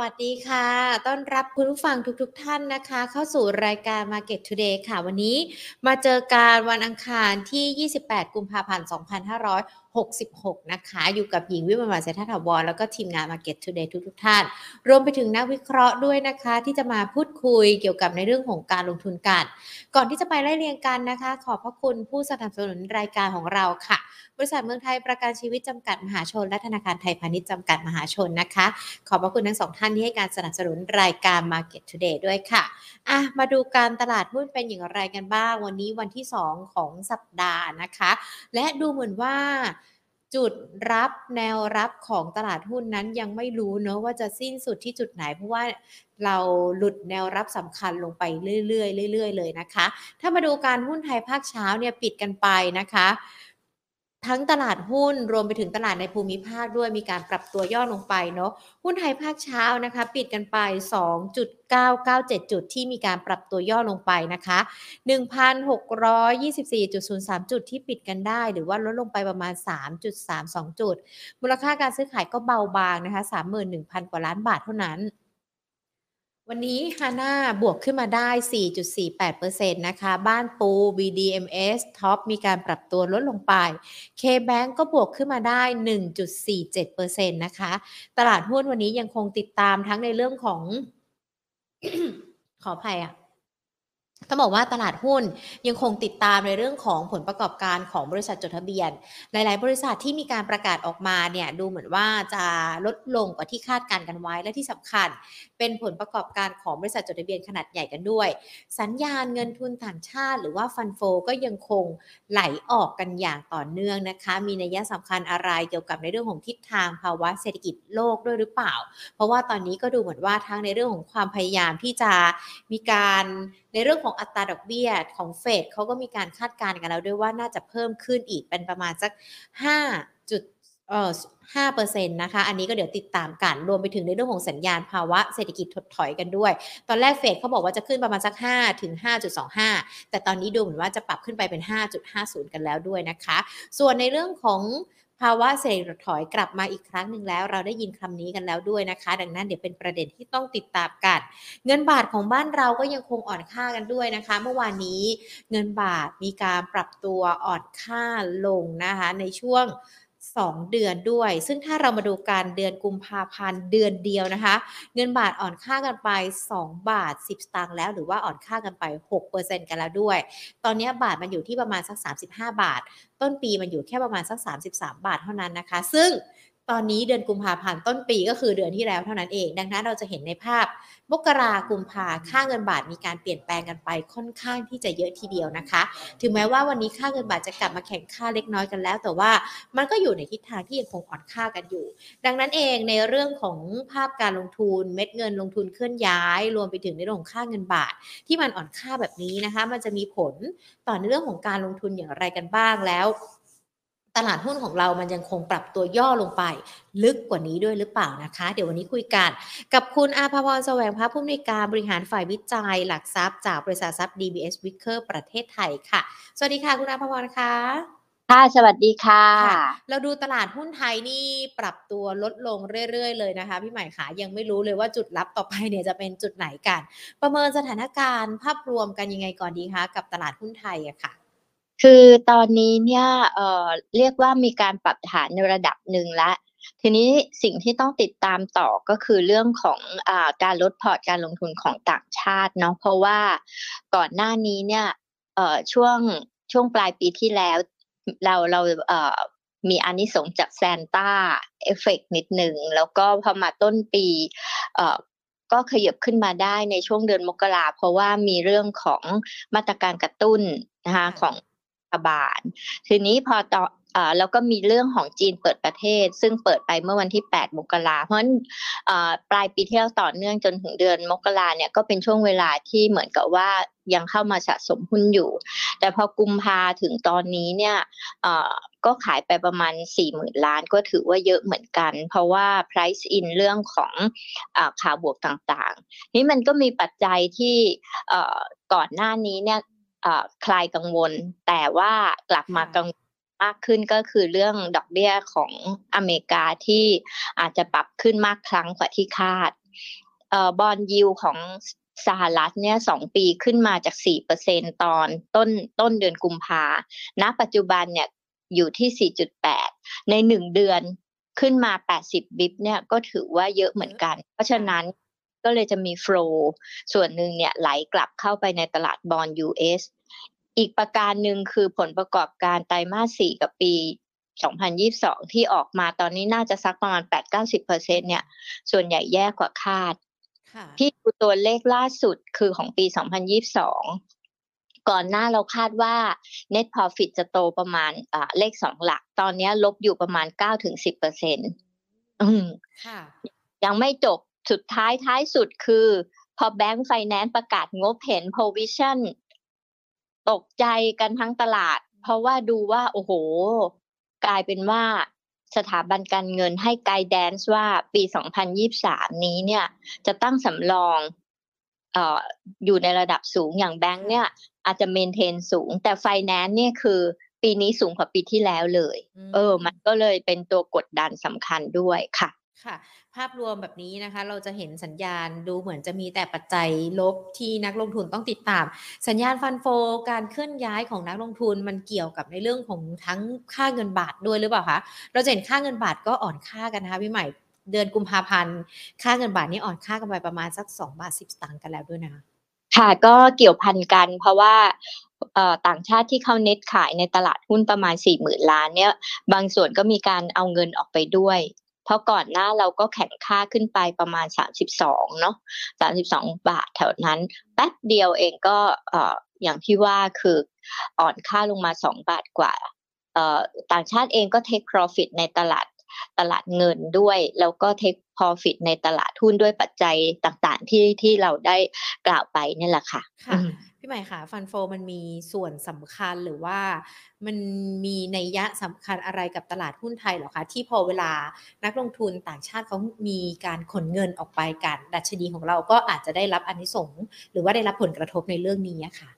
วัสดีค่ะ ต้อนรับคุณผู้ฟังทุกๆทท่านนะคะ เข้าสู่รายการ Market Today ค่ะ วันนี้มาเจอการวันอังคารที่ 28 กุมภาพันธ์ 2500 66 นะคะ อยู่กับหญิงวิมลเศรษฐถาวรแล้วก็ทีมงาน Market Today ทุกๆท่าน รวมไปถึงนักวิเคราะห์ด้วยนะคะ ที่จะมาพูดคุยเกี่ยวกับในเรื่องของการลงทุนกัน ก่อนที่จะไปไล่เรียงกันนะคะ ขอบพระคุณผู้สนับสนุนรายการของเราค่ะ บริษัทเมืองไทยประกันชีวิตจำกัดมหาชน และธนาคารไทยพาณิชย์จำกัดมหาชนนะคะ ขอบพระคุณทั้งสองท่านที่ให้การสนับสนุนรายการ Market Today ด้วยค่ะอะมาดูการตลาดหุ้นเป็นอย่างไรกันบ้าง วันนี้วันที่ 2 ของสัปดาห์นะคะ และดูเหมือนว่า จุดรับแนวรับของตลาดหุ้นนั้นยังไม่รู้เนอะว่าจะสิ้นสุดที่จุดไหน เพราะว่าเราหลุดแนวรับสำคัญลงไปเรื่อยๆเรื่อยๆเลยนะคะ ถ้ามาดูการหุ้นไทยภาคเช้าเนี่ยปิดกันไปนะคะ ทั้งตลาดหุ้นรวมไปถึงตลาดในภูมิภาคด้วยมีการปรับตัวย่อลงไปเนาะหุ้นไทยภาคเช้านะคะ ปิดกันไป 2.997 จุดที่มีการปรับตัวย่อลงไปนะคะ 1,624.03 จุดที่ปิดกันได้ หรือว่าลดลงไปประมาณ 3.32 จุด มูลค่าการซื้อขายก็เบาบางนะคะ 31,000 กว่าล้านบาทเท่านั้น วันนี้ฮาน่าบวกขึ้นมาได้ 4.48%นะคะ บ้านปู BDMs ท็อปมีการปรับตัวลดลงไป K-Bank ก็บวกขึ้นมาได้ 1.47%นะคะ ตลาดหุ้นวันนี้ยังคงติดตามทั้งในเรื่องของ ขออภัยอะ ต้องบอกว่าตลาดหุ้นยังคงติดตามในเรื่องของผลประกอบการของบริษัทจดทะเบียน หลาย ๆ บริษัทที่มีการประกาศออกมาเนี่ยดูเหมือนว่าจะลดลงกว่าที่คาดการกันไว้และที่สำคัญ เป็นผลประกอบการของบริษัทจดทะเบียนขนาดใหญ่กันด้วย สัญญาณเงินทุนต่างชาติ หรือว่าฟันโฟก็ยังคงไหลออกกันอย่างต่อเนื่องนะคะ มีนัยสำคัญอะไรเกี่ยวกับในเรื่องของทิศทางภาวะเศรษฐกิจโลกด้วยหรือเปล่า เพราะว่าตอนนี้ก็ดูเหมือนว่าทั้งในเรื่องของความพยายามที่จะมีการในเรื่องของอัตราดอกเบี้ยของเฟดเขาก็มีการคาดการณ์กันแล้วด้วยว่าน่าจะเพิ่มขึ้นอีกเป็นประมาณสัก5จุดเอ่อ5เปอร์เซ็นต์นะคะ อันนี้ก็เดี๋ยวติดตามกัน รวมไปถึงในเรื่องของสัญญาณภาวะเศรษฐกิจถดถอยกันด้วย ตอนแรกเฟดเขาบอกว่าจะขึ้นประมาณสัก5ถึง 5.25 แต่ตอนนี้ดูเหมือนว่าจะปรับขึ้นไปเป็น 5.50 กันแล้วด้วยนะคะ ส่วนในเรื่องของ ภาวะเศรษฐกิจถอยกลับมาอีกครั้งหนึ่งแล้ว เราได้ยินคำนี้กันแล้วด้วยนะคะ ดังนั้นเดี๋ยวเป็นประเด็นที่ต้องติดตามกัน เงินบาทของบ้านเราก็ยังคงอ่อนค่ากันด้วยนะคะ เมื่อวานนี้เงินบาทมีการปรับตัวอ่อนค่าลงนะคะ ในช่วง 2 เดือนด้วย ซึ่งถ้าเรามาดูการเดือนกุมภาพันธ์เดือนเดียวนะคะ เงินบาทอ่อนค่ากันไป 2 บาท 10 สตางค์แล้ว หรือว่าอ่อนค่ากันไป 6%กันแล้วด้วย ตอนนี้บาทมันอยู่ที่ประมาณสัก 35 บาท ต้นปีมันอยู่แค่ประมาณสัก 33 บาทเท่านั้นนะคะ ซึ่ง ตอนนี้เดือนกุมภาพันธ์ต้นปีก็คือเดือนที่แล้วเท่านั้นเอง ดังนั้นเราจะเห็นในภาพมกรากุมภาค่าเงินบาทมีการเปลี่ยนแปลงกันไปค่อนข้างที่จะเยอะทีเดียวนะคะ ถึงแม้ว่าวันนี้ค่าเงินบาทจะกลับมาแข่งค่าเล็กน้อยกันแล้ว แต่ว่ามันก็อยู่ในทิศทางที่ยังคงอ่อนค่ากันอยู่ ดังนั้นเองในเรื่องของภาพการลงทุนเม็ดเงินลงทุนเคลื่อนย้าย รวมไปถึงในเรื่องของค่าเงินบาท ที่มันอ่อนค่าแบบนี้นะคะ มันจะมีผลต่อในเรื่องของการลงทุนอย่างไรกันบ้างแล้ว ตลาดหุ้นของเรามันยังคงปรับตัวย่อลงไป ลึกกว่านี้ด้วยหรือเปล่านะคะ เดี๋ยววันนี้คุยกันกับคุณอาภพรแสวงพระผู้อำนวยการบริหารฝ่ายวิจัย หลักทรัพย์จากบริษัททรัพย์ DBS Wicker ประเทศไทยค่ะ สวัสดีค่ะ คุณอาภพรค่ะค่ะ สวัสดีค่ะค่ะ เราดูตลาดหุ้นไทยนี่ปรับตัวลดลงเรื่อยๆเลยนะคะ พี่ใหม่ขายังไม่รู้เลยว่าจุดรับต่อไปเนี่ยจะเป็นจุดไหนกัน ประเมินสถานการณ์ภาพรวมกันยังไงก่อนดีคะกับตลาดหุ้นไทยอะค่ะ คือตอนนี้เนี่ยเอ่อเรียกว่ามีการปรับฐานในระดับหนึ่งแล้วทีนี้สิ่งที่ต้องติดตามต่อก็คือเรื่องของอการลดพอร์ตการลงทุนของต่างชาติเนาะเพราะว่าก่อนหน้านี้เนี่ยช่วงช่วงปลายปีที่แล้ว เราเรามีอานิสงส์จาก Santa effect นิดหนึ่งแล้วก็พอมาต้นปีก็ขยับขึ้นมาได้ในช่วงเดือนมกราเพราะว่ามีเรื่องของมาตรการกระตุ้นนะคะของรัฐบาล ทีนี้พอต่ออ่าแล้วก็มีเรื่องของจีนเปิดประเทศ ซึ่งเปิดไปเมื่อวันที่ 8 มกราเพราะฉะนั้นอ่าปลายปีที่แล้วต่อเนื่องจนถึงเดือนมกราเนี่ยก็เป็นช่วงเวลาที่เหมือนกับว่ายังเข้ามาสะสมหุ้นอยู่ แต่พอกุมภาถึงตอนนี้เนี่ยอ่าก็ขายไปประมาณ 4 0,000 ล้านก็ถือว่าเยอะเหมือนกัน เพราะว่า price in เรื่องของอาข่าวบวกต่างๆ นี่มันก็มีปัจจัยที่อ่อก่อนหน้านี้เนี่ย คลายกังวล แต่ว่ากลับมากังวลมากขึ้นก็คือเรื่องดอกเบี้ยของอเมริกาที่อาจจะปรับขึ้นมากครั้งกว่าที่คาดเอ่อบอลยิวของสหรัฐเนี่ยสองปีขึ้นมาจากสี่เปอร์เซ็นตอนต้นต้นเดือนกุมภาณปัจจุบันเนี่ยอยู่ที่สี่จุดแปดในหนึ่งเดือนขึ้นมาแปดสิบบิบเนี่ยก็ถือว่าเยอะเหมือนกัน เพราะฉะนั้น ก็เลยจะมีโฟลส่วนหนึ่งเนี่ยไหลกลับเข้าไปในตลาดบอล US อีกประการหนึ่งคือผลประกอบการไตรมาสสี่กับปี 2022 ที่ออกมาตอนนี้น่าจะสักประมาณ 8-90%เนี่ย ส่วนใหญ่แย่กว่าคาดค่ะที่ดูตัวเลขล่าสุดคือของปี 2022 ก่อนหน้าเราคาดว่า net profit จะโตประมาณอ่าเลขสองหลัก ตอนนี้ลบอยู่ประมาณ 9-10%อืมค่ะยังไม่จบ สุดท้ายท้ายสุดคือ พอแบงก์ไฟแนนซ์ประกาศงบเห็น provision ตกใจกันทั้งตลาด เพราะว่าดูว่า โอ้โห กลายเป็นว่าสถาบันการเงินให้ guidance ว่าปี 2023 นี้เนี่ย จะตั้งสำรองเอ่ออยู่ในระดับสูงอย่างแบงก์เนี่ย อาจจะ maintain สูง แต่ไฟแนนซ์เนี่ยคือปีนี้สูงกว่าปีที่แล้วเลยอืมเออ มันก็เลยเป็นตัวกดดันสำคัญด้วยค่ะ ค่ะ ภาพรวมแบบนี้นะคะ เราจะเห็นสัญญาณดูเหมือนจะมีแต่ปัจจัยลบที่นักลงทุนต้องติดตาม สัญญาณ fund flow การเคลื่อนย้ายของนักลงทุนมันเกี่ยวกับในเรื่องของทั้งค่าเงินบาทด้วยหรือเปล่าคะเราจะเห็นค่าเงินบาทก็อ่อนค่ากันนะคะพี่ใหม่เดือนกุมภาพันธ์ ค่าเงินบาทนี่อ่อนค่ากันไปประมาณสัก2บาท10สตางค์กันแล้วด้วยนะคะค่ะก็เกี่ยวพันกันเพราะว่าต่างชาติที่เข้าเน็ตขายในตลาดหุ้นประมาณ4ี่หมื่นล้านเนี่ยบางส่วนก็มีการเอาเงินออกไปด้วย เพราะก่อนหน้าเราก็แข่งค่าขึ้นไปประมาณ 32เนาะ32 บาทแถวนั้นแป๊บเดียวเองก็เอ่ออย่างที่ว่าคืออ่อนค่าลงมา 2 บาทกว่าเอ่อต่างชาติเองก็ take profit ในตลาดตลาดเงินด้วย แล้วก็ take profit ในตลาดหุ้นด้วยปัจจัยต่างๆ ที่ที่เราได้กล่าวไปนี่แหละค่ะค่ะอืม พี่ใหม่ค่ะฟันโฟมันมีส่วนสำคัญหรือว่ามันมีนัยยะสำคัญอะไรกับตลาดหุ้นไทยหรอคะ ที่พอเวลานักลงทุนต่างชาติเขามีการขนเงินออกไปกันดัชนีของเราก็อาจจะได้รับอนิสงหรือว่าได้รับผลกระทบในเรื่องนี้ค่ะ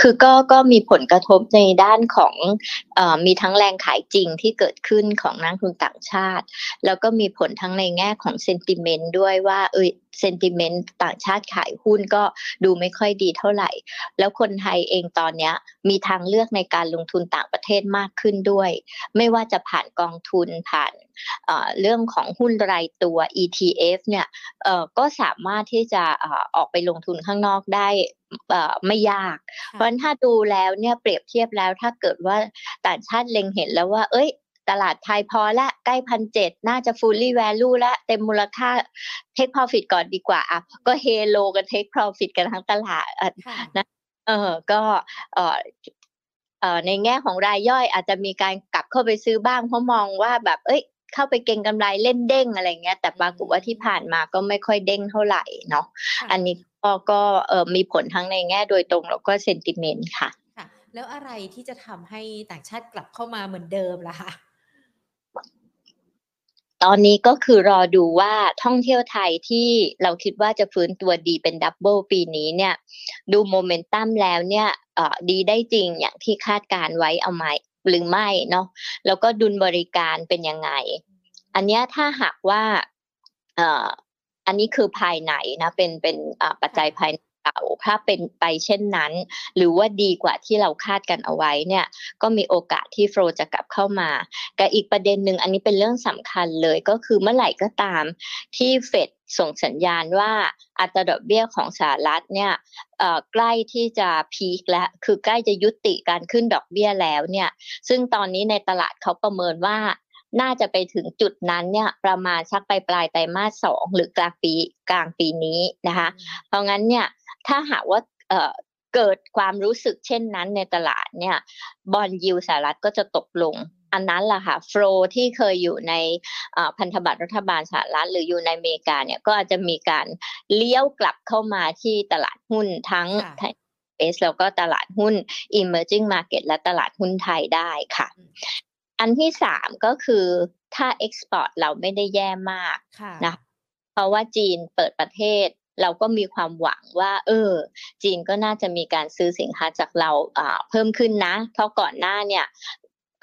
คือก็ก็มีผลกระทบในด้านของอมีทั้งแรงขายจริงที่เกิดขึ้นของนักลงทุนต่างชาติ แล้วก็มีผลทั้งในแง่ของเซนติเมนต์ด้วยว่าเอยเซนติเมนต์ต่างชาติขายหุ้นก็ดูไม่ค่อยดีเท่าไหร่ แล้วคนไทยเองตอนนี้มีทางเลือกในการลงทุนต่างประเทศมากขึ้นด้วย ไม่ว่าจะผ่านกองทุนผ่าน เอ่อเรื่องของหุ้นรายตัว ETF เนี่ยเอ่อก็สามารถที่จะเอ่อออกไปลงทุนข้างนอกได้เอ่อไม่ยาก เพราะฉะนั้นถ้าดูแล้วเนี่ยเปรียบเทียบแล้วถ้าเกิดว่าต่างชาติเล็งเห็นแล้วว่า เอ้ย ตลาดไทยพอละใกล้พันเจ็ดน่าจะ fully value ละเต็มมูลค่า take profit ก่อนดีกว่าอะก็เฮโลกัน take profit กันทั้งตลาดอะค่ะเออก็เออเอ่อในแง่ของรายย่อยอาจจะมีการกลับเข้าไปซื้อบ้างเพราะมองว่าแบบเอ้ย เข้าไปเก็งกำไรเล่นเด้งอะไรเงี้ย แต่ปรากฏว่าที่ผ่านมาก็ไม่ค่อยเด้งเท่าไหร่เนาะค่ะอันนี้ก็ก็เออมีผลทั้งในแง่โดยตรงแล้วก็เซนติเมนต์ค่ะค่ะ แล้วอะไรที่จะทำให้ต่างชาติกลับเข้ามาเหมือนเดิมล่ะคะตอนนี้ก็คือรอดูว่าท่องเที่ยวไทยที่เราคิดว่าจะฟื้นตัวดีเป็นดับเบิลปีนี้เนี่ย ดูโมเมนตัมแล้วเนี่ยเอ่อดีได้จริงอย่างที่คาดการไว้เอาไหม หรือไม่เนาะแล้วก็ดุลบริการเป็นยังไง อันนี้ถ้าหากว่าอันนี้คือภายในนะเป็นเป็นปัจจัยภายใน เราถ้าเป็นไปเช่นนั้น หรือว่าดีกว่าที่เราคาดกันเอาไว้เนี่ยก็มีโอกาสที่โฟลจะกลับเข้ามากับอีกประเด็นหนึ่งอันนี้เป็นเรื่องสำคัญเลยก็คือเมื่อไหร่ก็ตามที่เฟดส่งสัญญาณว่าอัตราดอกเบี้ยของสหรัฐเนี่ยใกล้ที่จะพีคแล้วคือใกล้จะยุติการขึ้นดอกเบี้ยแล้วเนี่ยซึ่งตอนนี้ในตลาดเขาประเมินว่าน่าจะไปถึงจุดนั้นเนี่ยประมาณสักปลายปลายไตรมาสสองหรือกลางปีกลางปีนี้นะคะ เพราะงั้นเนี่ย ถ้าหากว่าเอ่อเกิดความรู้สึกเช่นนั้นในตลาดเนี่ยบอลยิวสหรัฐก็จะตกลง อันนั้นแหละค่ะโฟลที่เคยอยู่ในเอ่อพันธบัตรรัฐบาลสหรัฐหรืออยู่ในอเมริกาเนี่ยก็อาจจะมีการเลี้ยวกลับเข้ามาที่ตลาดหุ้นทั้งค่ะเอสแล้วก็ตลาดหุ้น emerging market และตลาดหุ้นไทยได้ค่ะอืมอันที่สามก็คือถ้า export เราไม่ได้แย่มากค่ะนะเพราะว่าจีนเปิดประเทศ เราก็มีความหวังว่า เออ จีนก็น่าจะมีการซื้อสินค้าจากเราเพิ่มขึ้นนะ เพราะก่อนหน้าเนี่ย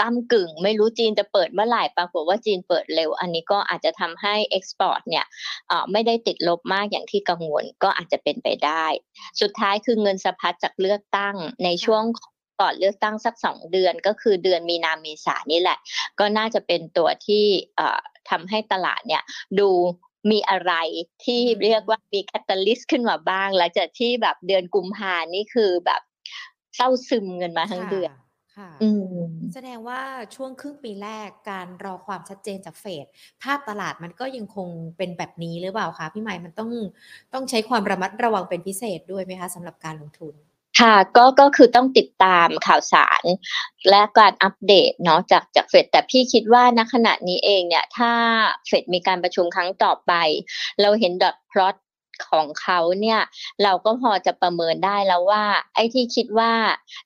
ก้ำกึ่งไม่รู้จีนจะเปิดเมื่อไหร่ปรากฏว่าจีนเปิดเร็ว อันนี้ก็อาจจะทำให้ export เนี่ยไม่ได้ติดลบมากอย่างที่กังวลก็อาจจะเป็นไปได้ สุดท้ายคือเงินสะพัดจากเลือกตั้งในช่วงก่อนเลือกตั้งสักสองเดือนก็คือเดือนมีนาเมษานี่แหละ ก็น่าจะเป็นตัวที่ทำให้ตลาดเนี่ยดู มีอะไรที่อืมเรียกว่ามี catalyst ขึ้นมาบ้าง หลังจากที่แบบเดือนกุมภานี่คือแบบเศร้าซึมเงินมาทั้งเดือนค่ะอืมแสดงว่าช่วงครึ่งปีแรกการรอความชัดเจนจากเฟดภาพตลาดมันก็ยังคงเป็นแบบนี้หรือเปล่าคะพี่ใหม่มันต้องต้องใช้ความระมัดระวังเป็นพิเศษด้วยไหมคะสำหรับการลงทุน ค่ะก็ก็คือต้องติดตามข่าวสาร และการอัปเดตเนาะจากจากเฟดแต่พี่คิดว่าณขณะนี้เองเนี่ย ถ้าเฟดมีการประชุมครั้งต่อไป เราเห็นดอทพลอตของเขาเนี่ย เราก็พอจะประเมินได้แล้วว่า ไอ้ที่คิดว่า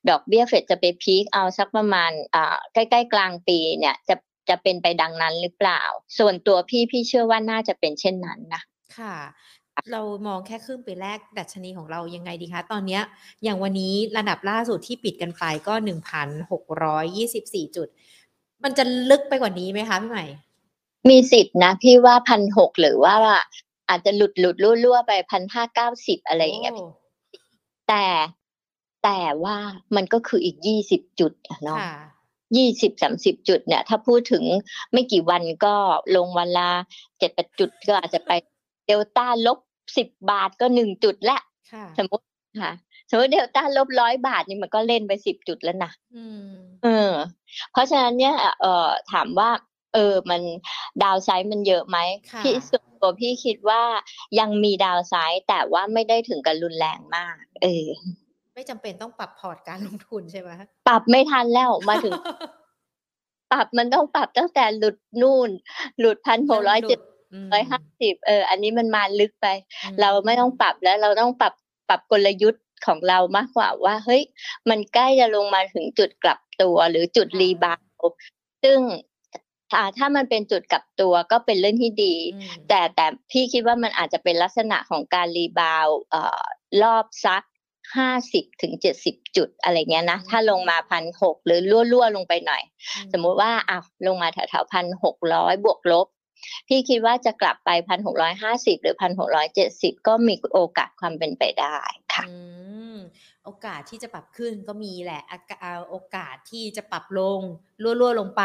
ดอกเบี้ยเฟดจะไปพีคเอาสักประมาณอ่าใกล้ๆกลางปีเนี่ยจะจะเป็นไปดังนั้นหรือเปล่า ส่วนตัวพี่พี่เชื่อว่าน่าจะเป็นเช่นนั้นนะค่ะ เรามองแค่ครึ่งปีแรกดัชนีของเรายังไงดีคะ ตอนเนี้ยอย่างวันนี้ระดับล่าสุดที่ปิดกันไปก็หนึ่งพันหกร้อยยี่สิบสี่จุด มันจะลึกไปกว่านี้ไหมคะพี่ใหม่ มีสิทธินะ พี่ว่าพันหกหรือว่าอาจจะหลุดหลุดรั่วๆไปพันห้าเก้าสิบอะไรอย่างเงี้ยโแต่แต่ว่ามันก็คืออีกยี่สิบจุดอะเนาะค่ะยี่สิบสามสิบจุดเนี่ย ถ้าพูดถึงไม่กี่วันก็ลงวันละเจ็ดแปดจุดก็อาจจะไปเดลต้าลบ สิบบาทก็หนึ่งจุดละค่ะสมมติค่ะสมมติเดลต้าลบร้อยบาทนี่มันก็เล่นไปสิบจุดแล้วนะอืมเออ เพราะฉะนั้นเนี่ยเอ่อถามว่า เออ มันดาวไซด์มันเยอะไหมค่ะพี่ส่วนตัวพี่คิดว่ายังมีดาวไซด์แต่ว่าไม่ได้ถึงกับรุนแรงมาก เออ ไม่จำเป็นต้องปรับพอร์ตการลงทุนใช่ไหมปรับไม่ทันแล้วมาถึง ปรับมันต้องปรับตั้งแต่หลุดนู่น หลุดพันหกร้อยเจ็ด ร้อยห้าสิบเออ อันนี้มันมาลึกไป เราไม่ต้องปรับแล้วเราต้องปรับปรับกลยุทธ์ของเรามากกว่าว่าเฮ้ยมันใกล้จะลงมาถึงจุดกลับตัวหรือจุด rebound ซึ่งถ้าถ้ามันเป็นจุดกลับตัวก็เป็นเรื่องที่ดีอืมแต่แต่พี่คิดว่ามันอาจจะเป็นลักษณะของการ rebound เอ่อรอบซักห้าสิบถึงเจ็ดสิบจุดอะไรเงี้ยนะ ถ้าลงมาพันหกหรือรั่วๆลงไปหน่อย สมมุติว่าอ้าวลงมาแถวๆพันหกร้อยบวกลบ พี่คิดว่าจะกลับไปพันหกร้อยห้าสิบหรือพันหกร้อยเจ็ดสิบก็มีโอกาสความเป็นไปได้ค่ะ โอกาสที่จะปรับขึ้นก็มีแหละโอกาสที่จะปรับลงรั่วๆลงไป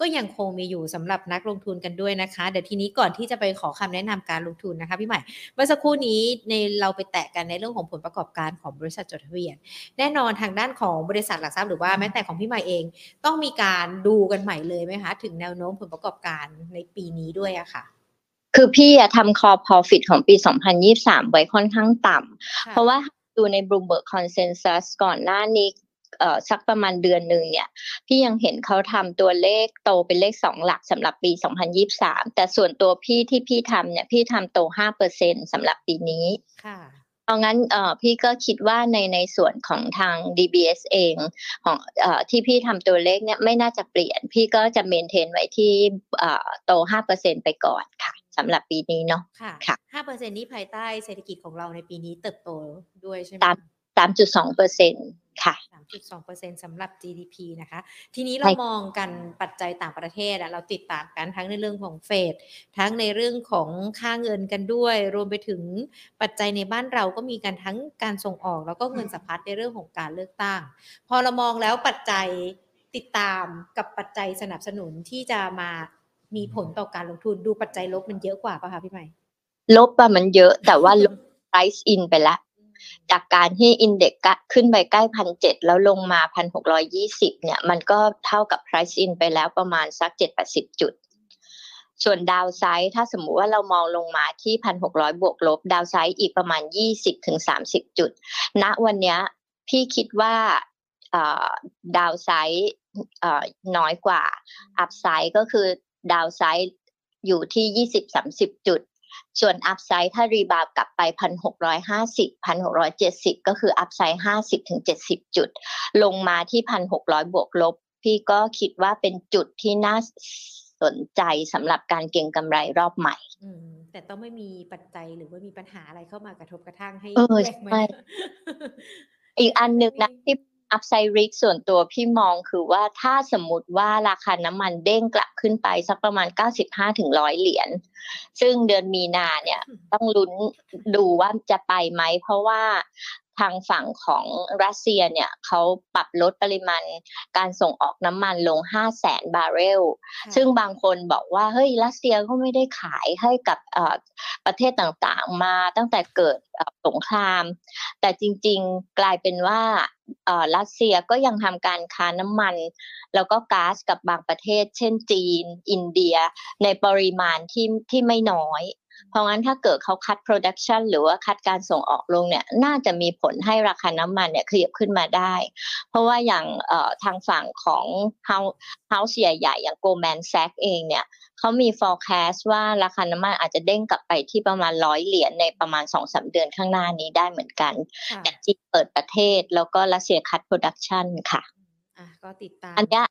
ก็ยังคงมีอยู่สำหรับนักลงทุนกันด้วยนะคะ เดี๋ยวทีนี้ก่อนที่จะไปขอคำแนะนำการลงทุนนะคะพี่ใหม่ เมื่อสักครู่นี้ในเราไปแตะกันในเรื่องของผลประกอบการของบริษัทจดทะเบียน แน่นอนทางด้านของบริษัทหลักทรัพย์หรือว่าแม้แต่ของพี่ใหม่เอง ต้องมีการดูกันใหม่เลยไหมคะถึงแนวโน้มผลประกอบการในปีนี้ด้วยอะค่ะคือพี่อะทำ core profit ของปี 2023 ไว้ค่อนข้างต่ำ เพราะว่า ดูใน Bloomberg Consensus ก่อนหน้านี้เอ่อสักประมาณเดือนหนึ่งเนี่ยพี่ยังเห็นเขาทำตัวเลขโตเป็นเลขสองหลักสำหรับปี 2023 แต่ส่วนตัวพี่ที่พี่ทำเนี่ยพี่ทำโต5%สำหรับปีนี้ค่ะเพราะงั้นเอ่อพี่ก็คิดว่าในในส่วนของทาง DBS เองของเอ่อที่พี่ทำตัวเลขเนี่ยไม่น่าจะเปลี่ยน พี่ก็จะเมนเทนไว้ที่เอ่อโต5%ไปก่อนค่ะ สำหรับปีนี้เนาะค่ะค่ะห้าเปอร์เซ็นนี้ภายใต้เศรษฐกิจของเราในปีนี้เติบโตด้วยใช่ไหมตาม3.2%ค่ะสามจุดสองเปอร์เซ็นสำหรับ GDP นะคะ ทีนี้เราใช่มองกันปัจจัยต่างประเทศอะเราติดตามกันทั้งในเรื่องของเฟดทั้งในเรื่องของค่าเงินกันด้วย รวมไปถึงปัจจัยในบ้านเราก็มีกันทั้งการส่งออก แล้วก็เงินสะพัดในเรื่องของการเลือกตั้ง พอเรามองแล้วปัจจัยติดตามกับปัจจัยสนับสนุนที่จะมา มีผลต่อการลงทุนดูปัจจัยลบมันเยอะกว่าป่ะคะพี่ใหม่ ลบอะมันเยอะ แต่ว่าลบ price in ไปแล้วจากการที่อินเด็กซ์ขึ้นไปใกล้พันเจ็ดแล้วลงมาพันหกร้อยี่สิบเนี่ยมันก็เท่ากับ price in ไปแล้วประมาณสักเจ็ดแปดสิบจุด ส่วนดาวไซด์ถ้าสมมุติว่าเรามองลงมาที่พันหกร้อยบวกลบ ดาวไซด์อีกประมาณยี่สิบถึงสามสิบจุดณวันเนี้ยพี่คิดว่า downside น้อยกว่า upside ก็คือ downside อยู่ที่ยี่สิบสามสิบจุด ส่วน upside ถ้า rebound กลับไปพันหกร้อยห้าสิบพันหกร้อยเจ็ดสิบก็คือ upside ห้าสิบถึงเจ็ดสิบจุด ลงมาที่พันหกร้อยบวกลบ พี่ก็คิดว่าเป็นจุดที่น่าสนใจสำหรับการเก็งกำไรรอบใหม่อืมแต่ต้องไม่มีปัจจัยหรือว่ามีปัญหาอะไรเข้ามากระทบกระทั่งให้เออแยกมันใช่อีกอันหนึ่งนะที่ upside risk ส่วนตัวพี่มองคือว่าถ้าสมมติว่าราคาน้ำมันเด้งกลับขึ้นไปสักประมาณ 95ถึง100 เหรียญ ซึ่งเดือนมีนาเนี่ยต้องลุ้นดูว่าจะไปไหม เพราะว่า ทางฝั่งของรัสเซียเนี่ยเขาปรับลดปริมาณการส่งออกน้ำมันลง 5 0 0แสนบาร์เรลค่ะซึ่งบางคนบอกว่าเฮ้ยรัสเซียก็ไม่ได้ขายให้กับเอ่อประเทศต่างๆ มาตั้งแต่เกิดเอ่อสงคราม แต่จริงๆกลายเป็นว่าเอ่อรัสเซียก็ยังทำการค้าน้ำมัน แล้วก็ก๊าซกับบางประเทศ เช่นจีน อินเดีย ในปริมาณที่ที่ไม่น้อย เพราะงั้นถ้าเกิดเขาคัด production หรือว่าคัดการส่งออกลงเนี่ยน่าจะมีผลให้ราคาน้ำมันเนี่ยขยับขึ้นมาได้ เพราะว่าอย่างเอ่อทางฝั่งของ House House ใหญ่ๆ อย่าง Goldman Sachs เองเนี่ยเขามี forecast ว่าราคาน้ำมันอาจจะเด้งกลับไปที่ประมาณร้อยเหรียญในประมาณ2-3เดือนข้างหน้านี้ได้เหมือนกันค่ะแต่จีนเปิดประเทศแล้วก็รัสเซียคัด production ค่ะอะก็ติดตาม อันเนี้ย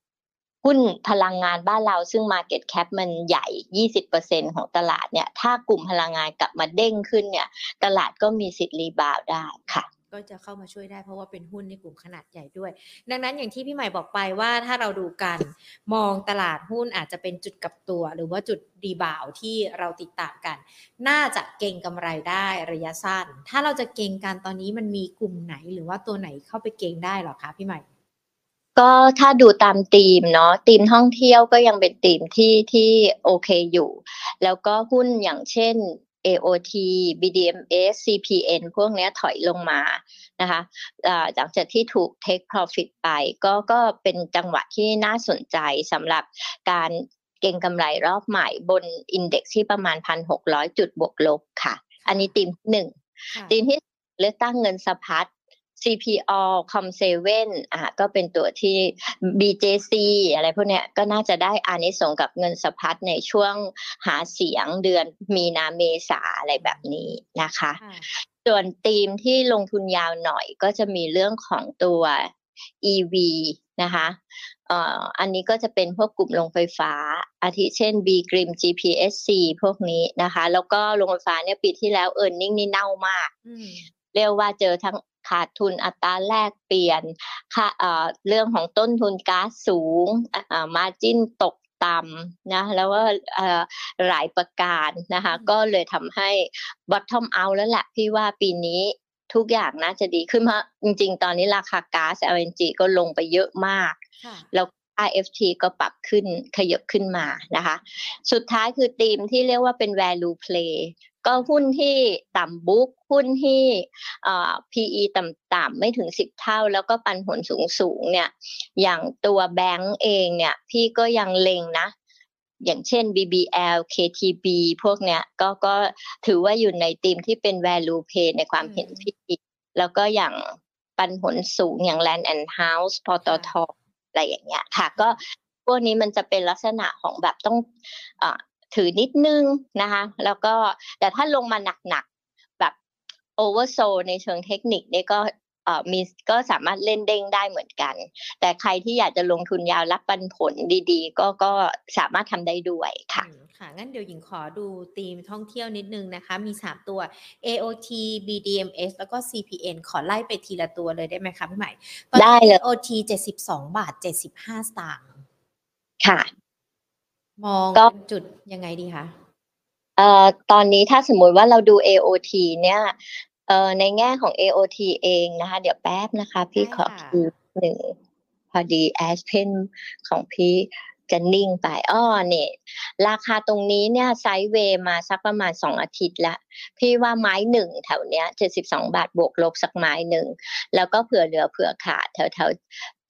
หุ้นพลังงานบ้านเราซึ่ง Market Cap มันใหญ่ 20%ของตลาดเนี่ย ถ้ากลุ่มพลังงานกลับมาเด้งขึ้นเนี่ย ตลาดก็มีสิทธิ์รีบาวได้ค่ะก็จะเข้ามาช่วยได้เพราะว่าเป็นหุ้นในกลุ่มขนาดใหญ่ด้วย ดังนั้นอย่างที่พี่ใหม่บอกไปว่าถ้าเราดูกันมองตลาดหุ้นอาจจะเป็นจุดกับตัว หรือว่าจุดรีบาวที่เราติดตามกัน น่าจะเก่งกำไรได้ระยะสั้น ถ้าเราจะเก่งกันตอนนี้มันมีกลุ่มไหน หรือว่าตัวไหนเข้าไปเก่งได้หรอคะพี่ใหม่ ก็ถ้าดูตามธีมเนาะธีมท่องเที่ยวก็ยังเป็นธีมที่ที่โอเคอยู่ แล้วก็หุ้นอย่างเช่น AOT BDMs CPN พวกเนี้ยถอยลงมานะคะอ่าหลังจากที่ถูก take profit ไปก็ก็เป็นจังหวะที่น่าสนใจสำหรับการเก็งกำไรรอบใหม่บนอินเด็กซ์ที่ประมาณ 1,600 จุดบวกลบค่ะ อันนี้ธีมที่หนึ่งค่ะทีมที่เลือกตั้งเงินสะพัด CPO Com7 อ่าก็เป็นตัวที่ BJC อะไรพวกเนี้ยก็น่าจะได้อานิสงส์กับเงินสะพัดในช่วงหาเสียงเดือนมีนาเมษาอะไรแบบนี้นะคะค่ะส่วนธีมที่ลงทุนยาวหน่อยก็จะมีเรื่องของตัว EV นะคะเอ่ออันนี้ก็จะเป็นพวกกลุ่มโรงไฟฟ้า อาทิเช่น B Grim GPSC พวกนี้นะคะ แล้วก็โรงไฟฟ้าเนี่ยปีที่แล้ว e a r n i n g นี่เน่ามากอืม เรียกว่าเจอทั้งขาดทุนอัตราแลกเปลี่ยนค่าเอ่อเรื่องของต้นทุนก๊าซสูงอ่ามาจิ้นตกต่ำนะแล้วก็เอ่อหลายประการนะคะอืมก็เลยทำให้ bottom out แล้วแหละพี่ว่าปีนี้ทุกอย่างน่าจะดีขึ้นเพราะจริง ๆ ตอนนี้ราคาก๊าซ LNG ก็ลงไปเยอะมากค่ะแล้ว IFT ก็ปรับขึ้นขยับขึ้นมานะคะ สุดท้ายคือธีมที่เรียกว่าเป็น value play ก็หุ้นที่ต่ำบุ๊กหุ้นที่เอ่อ PE ต่ำๆไม่ถึง 10 เท่า แล้วก็ปันผลสูงๆเนี่ย อย่างตัวแบงก์เองเนี่ย พี่ก็ยังเล็งนะ อย่างเช่น BBL KTB พวกเนี้ยก็ก็ถือว่าอยู่ในธีมที่เป็น value play ในความเห็นอืมพี่แล้วก็อย่างปันผลสูงอย่าง Land and House ปตทอะไรอย่างเงี้ยค่ะ ก็พวกนี้มันจะเป็นลักษณะของแบบต้องเออ ถือนิดนึงนะคะ แล้วก็แต่ถ้าลงมาหนักๆแบบโอเวอร์โซในเชิงเทคนิคนี่ก็เอ่อมีก็สามารถเล่นเด้งได้เหมือนกัน แต่ใครที่อยากจะลงทุนยาวรับปันผลดีๆ ก็ก็สามารถทำได้ด้วยค่ะอืมค่ะ งั้นเดี๋ยวหญิงขอดูธีมท่องเที่ยวนิดนึงนะคะ มี 3 ตัว AOT BDMs แล้วก็ CPN ขอไล่ไปทีละตัวเลยได้ไหมคะพี่ใหม่ตอนได้นี้เลย AOT 72 บาท 75 สตางค์ ค่ะ มองก็เป็นจุดยังไงดีคะเอ่อตอนนี้ถ้าสมมุติว่าเราดู AOT เนี่ยเอ่อในแง่ของ AOT เองนะคะ เดี๋ยวแป๊บนะคะ พี่ได้ขอค่ะดูหนึ่งพอดีแอสเพนของพี่จะนิ่งไปอ้อเนี่ยราคาตรงนี้เนี่ยไซด์เวย์มาสักประมาณสองอาทิตย์ละพี่ว่าไม้หนึ่งแถวเนี้ยเจ็ดสิบสองบาทบวกลบสักไม้หนึ่งแล้วก็เผื่อเหลือเผื่อขาดแถวแถว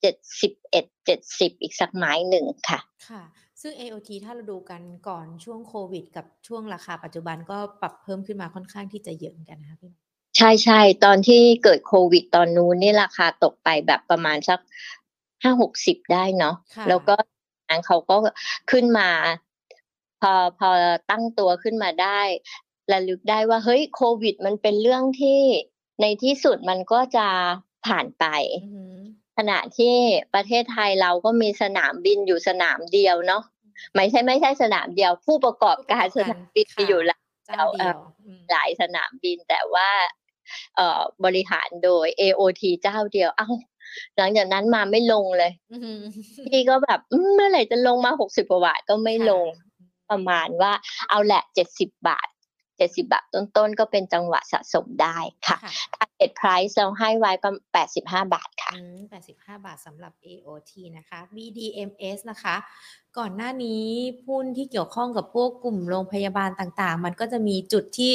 เจ็ดสิบเอ็ดเจ็ดสิบอีกสักไม้หนึ่งค่ะ ค่ะ ซึ่ง AOT ถ้าเราดูกันก่อนช่วงโควิด กับช่วงราคาปัจจุบันก็ปรับเพิ่มขึ้นมาค่อนข้างที่จะเยอะเหมือนกันนะคะพี่ใช่ใช่ตอนที่เกิดโควิดตอนนู้นนี่ราคาตกไปแบบประมาณสักห้าหกสิบได้เนาะค่ะแล้วก็อันเขาก็ขึ้นมา พอพอตั้งตัวขึ้นมาได้ระลึกได้ว่าเฮ้ยโควิด มันเป็นเรื่องที่ในที่สุดมันก็จะผ่านไปอือหือขณะที่ประเทศไทยเราก็มีสนามบินอยู่สนามเดียวเนาะ ไม่ใช่ไม่ใช่สนามเดียว ผู้ประกอบการสนามบินมีอยู่แล้วเจ้าเดียวอืมหลายสนามบินแต่ว่าเอ่อบริหารโดย AOT เจ้าเดียว เอ้า หลังจากนั้นมาไม่ลงเลยอือฮึพี่ก็แบบอืมเมื่อไหร่จะลงมาหกสิบกว่าบาทก็ไม่ค่ะลง ประมาณว่าเอาแหละเจ็ดสิบบาท เจ็ดสิบาทต้นๆ ก็เป็นจังหวะสะสมได้ค่ะค่ะ target price เราให้ไว้ประมาณแปดสิบห้าบาทค่ะอืม85 บาทสำหรับ AOT นะคะ BDMs นะคะ ก่อนหน้านี้หุ้นที่เกี่ยวข้องกับพวกกลุ่มโรงพยาบาลต่างๆ มันก็จะมีจุดที่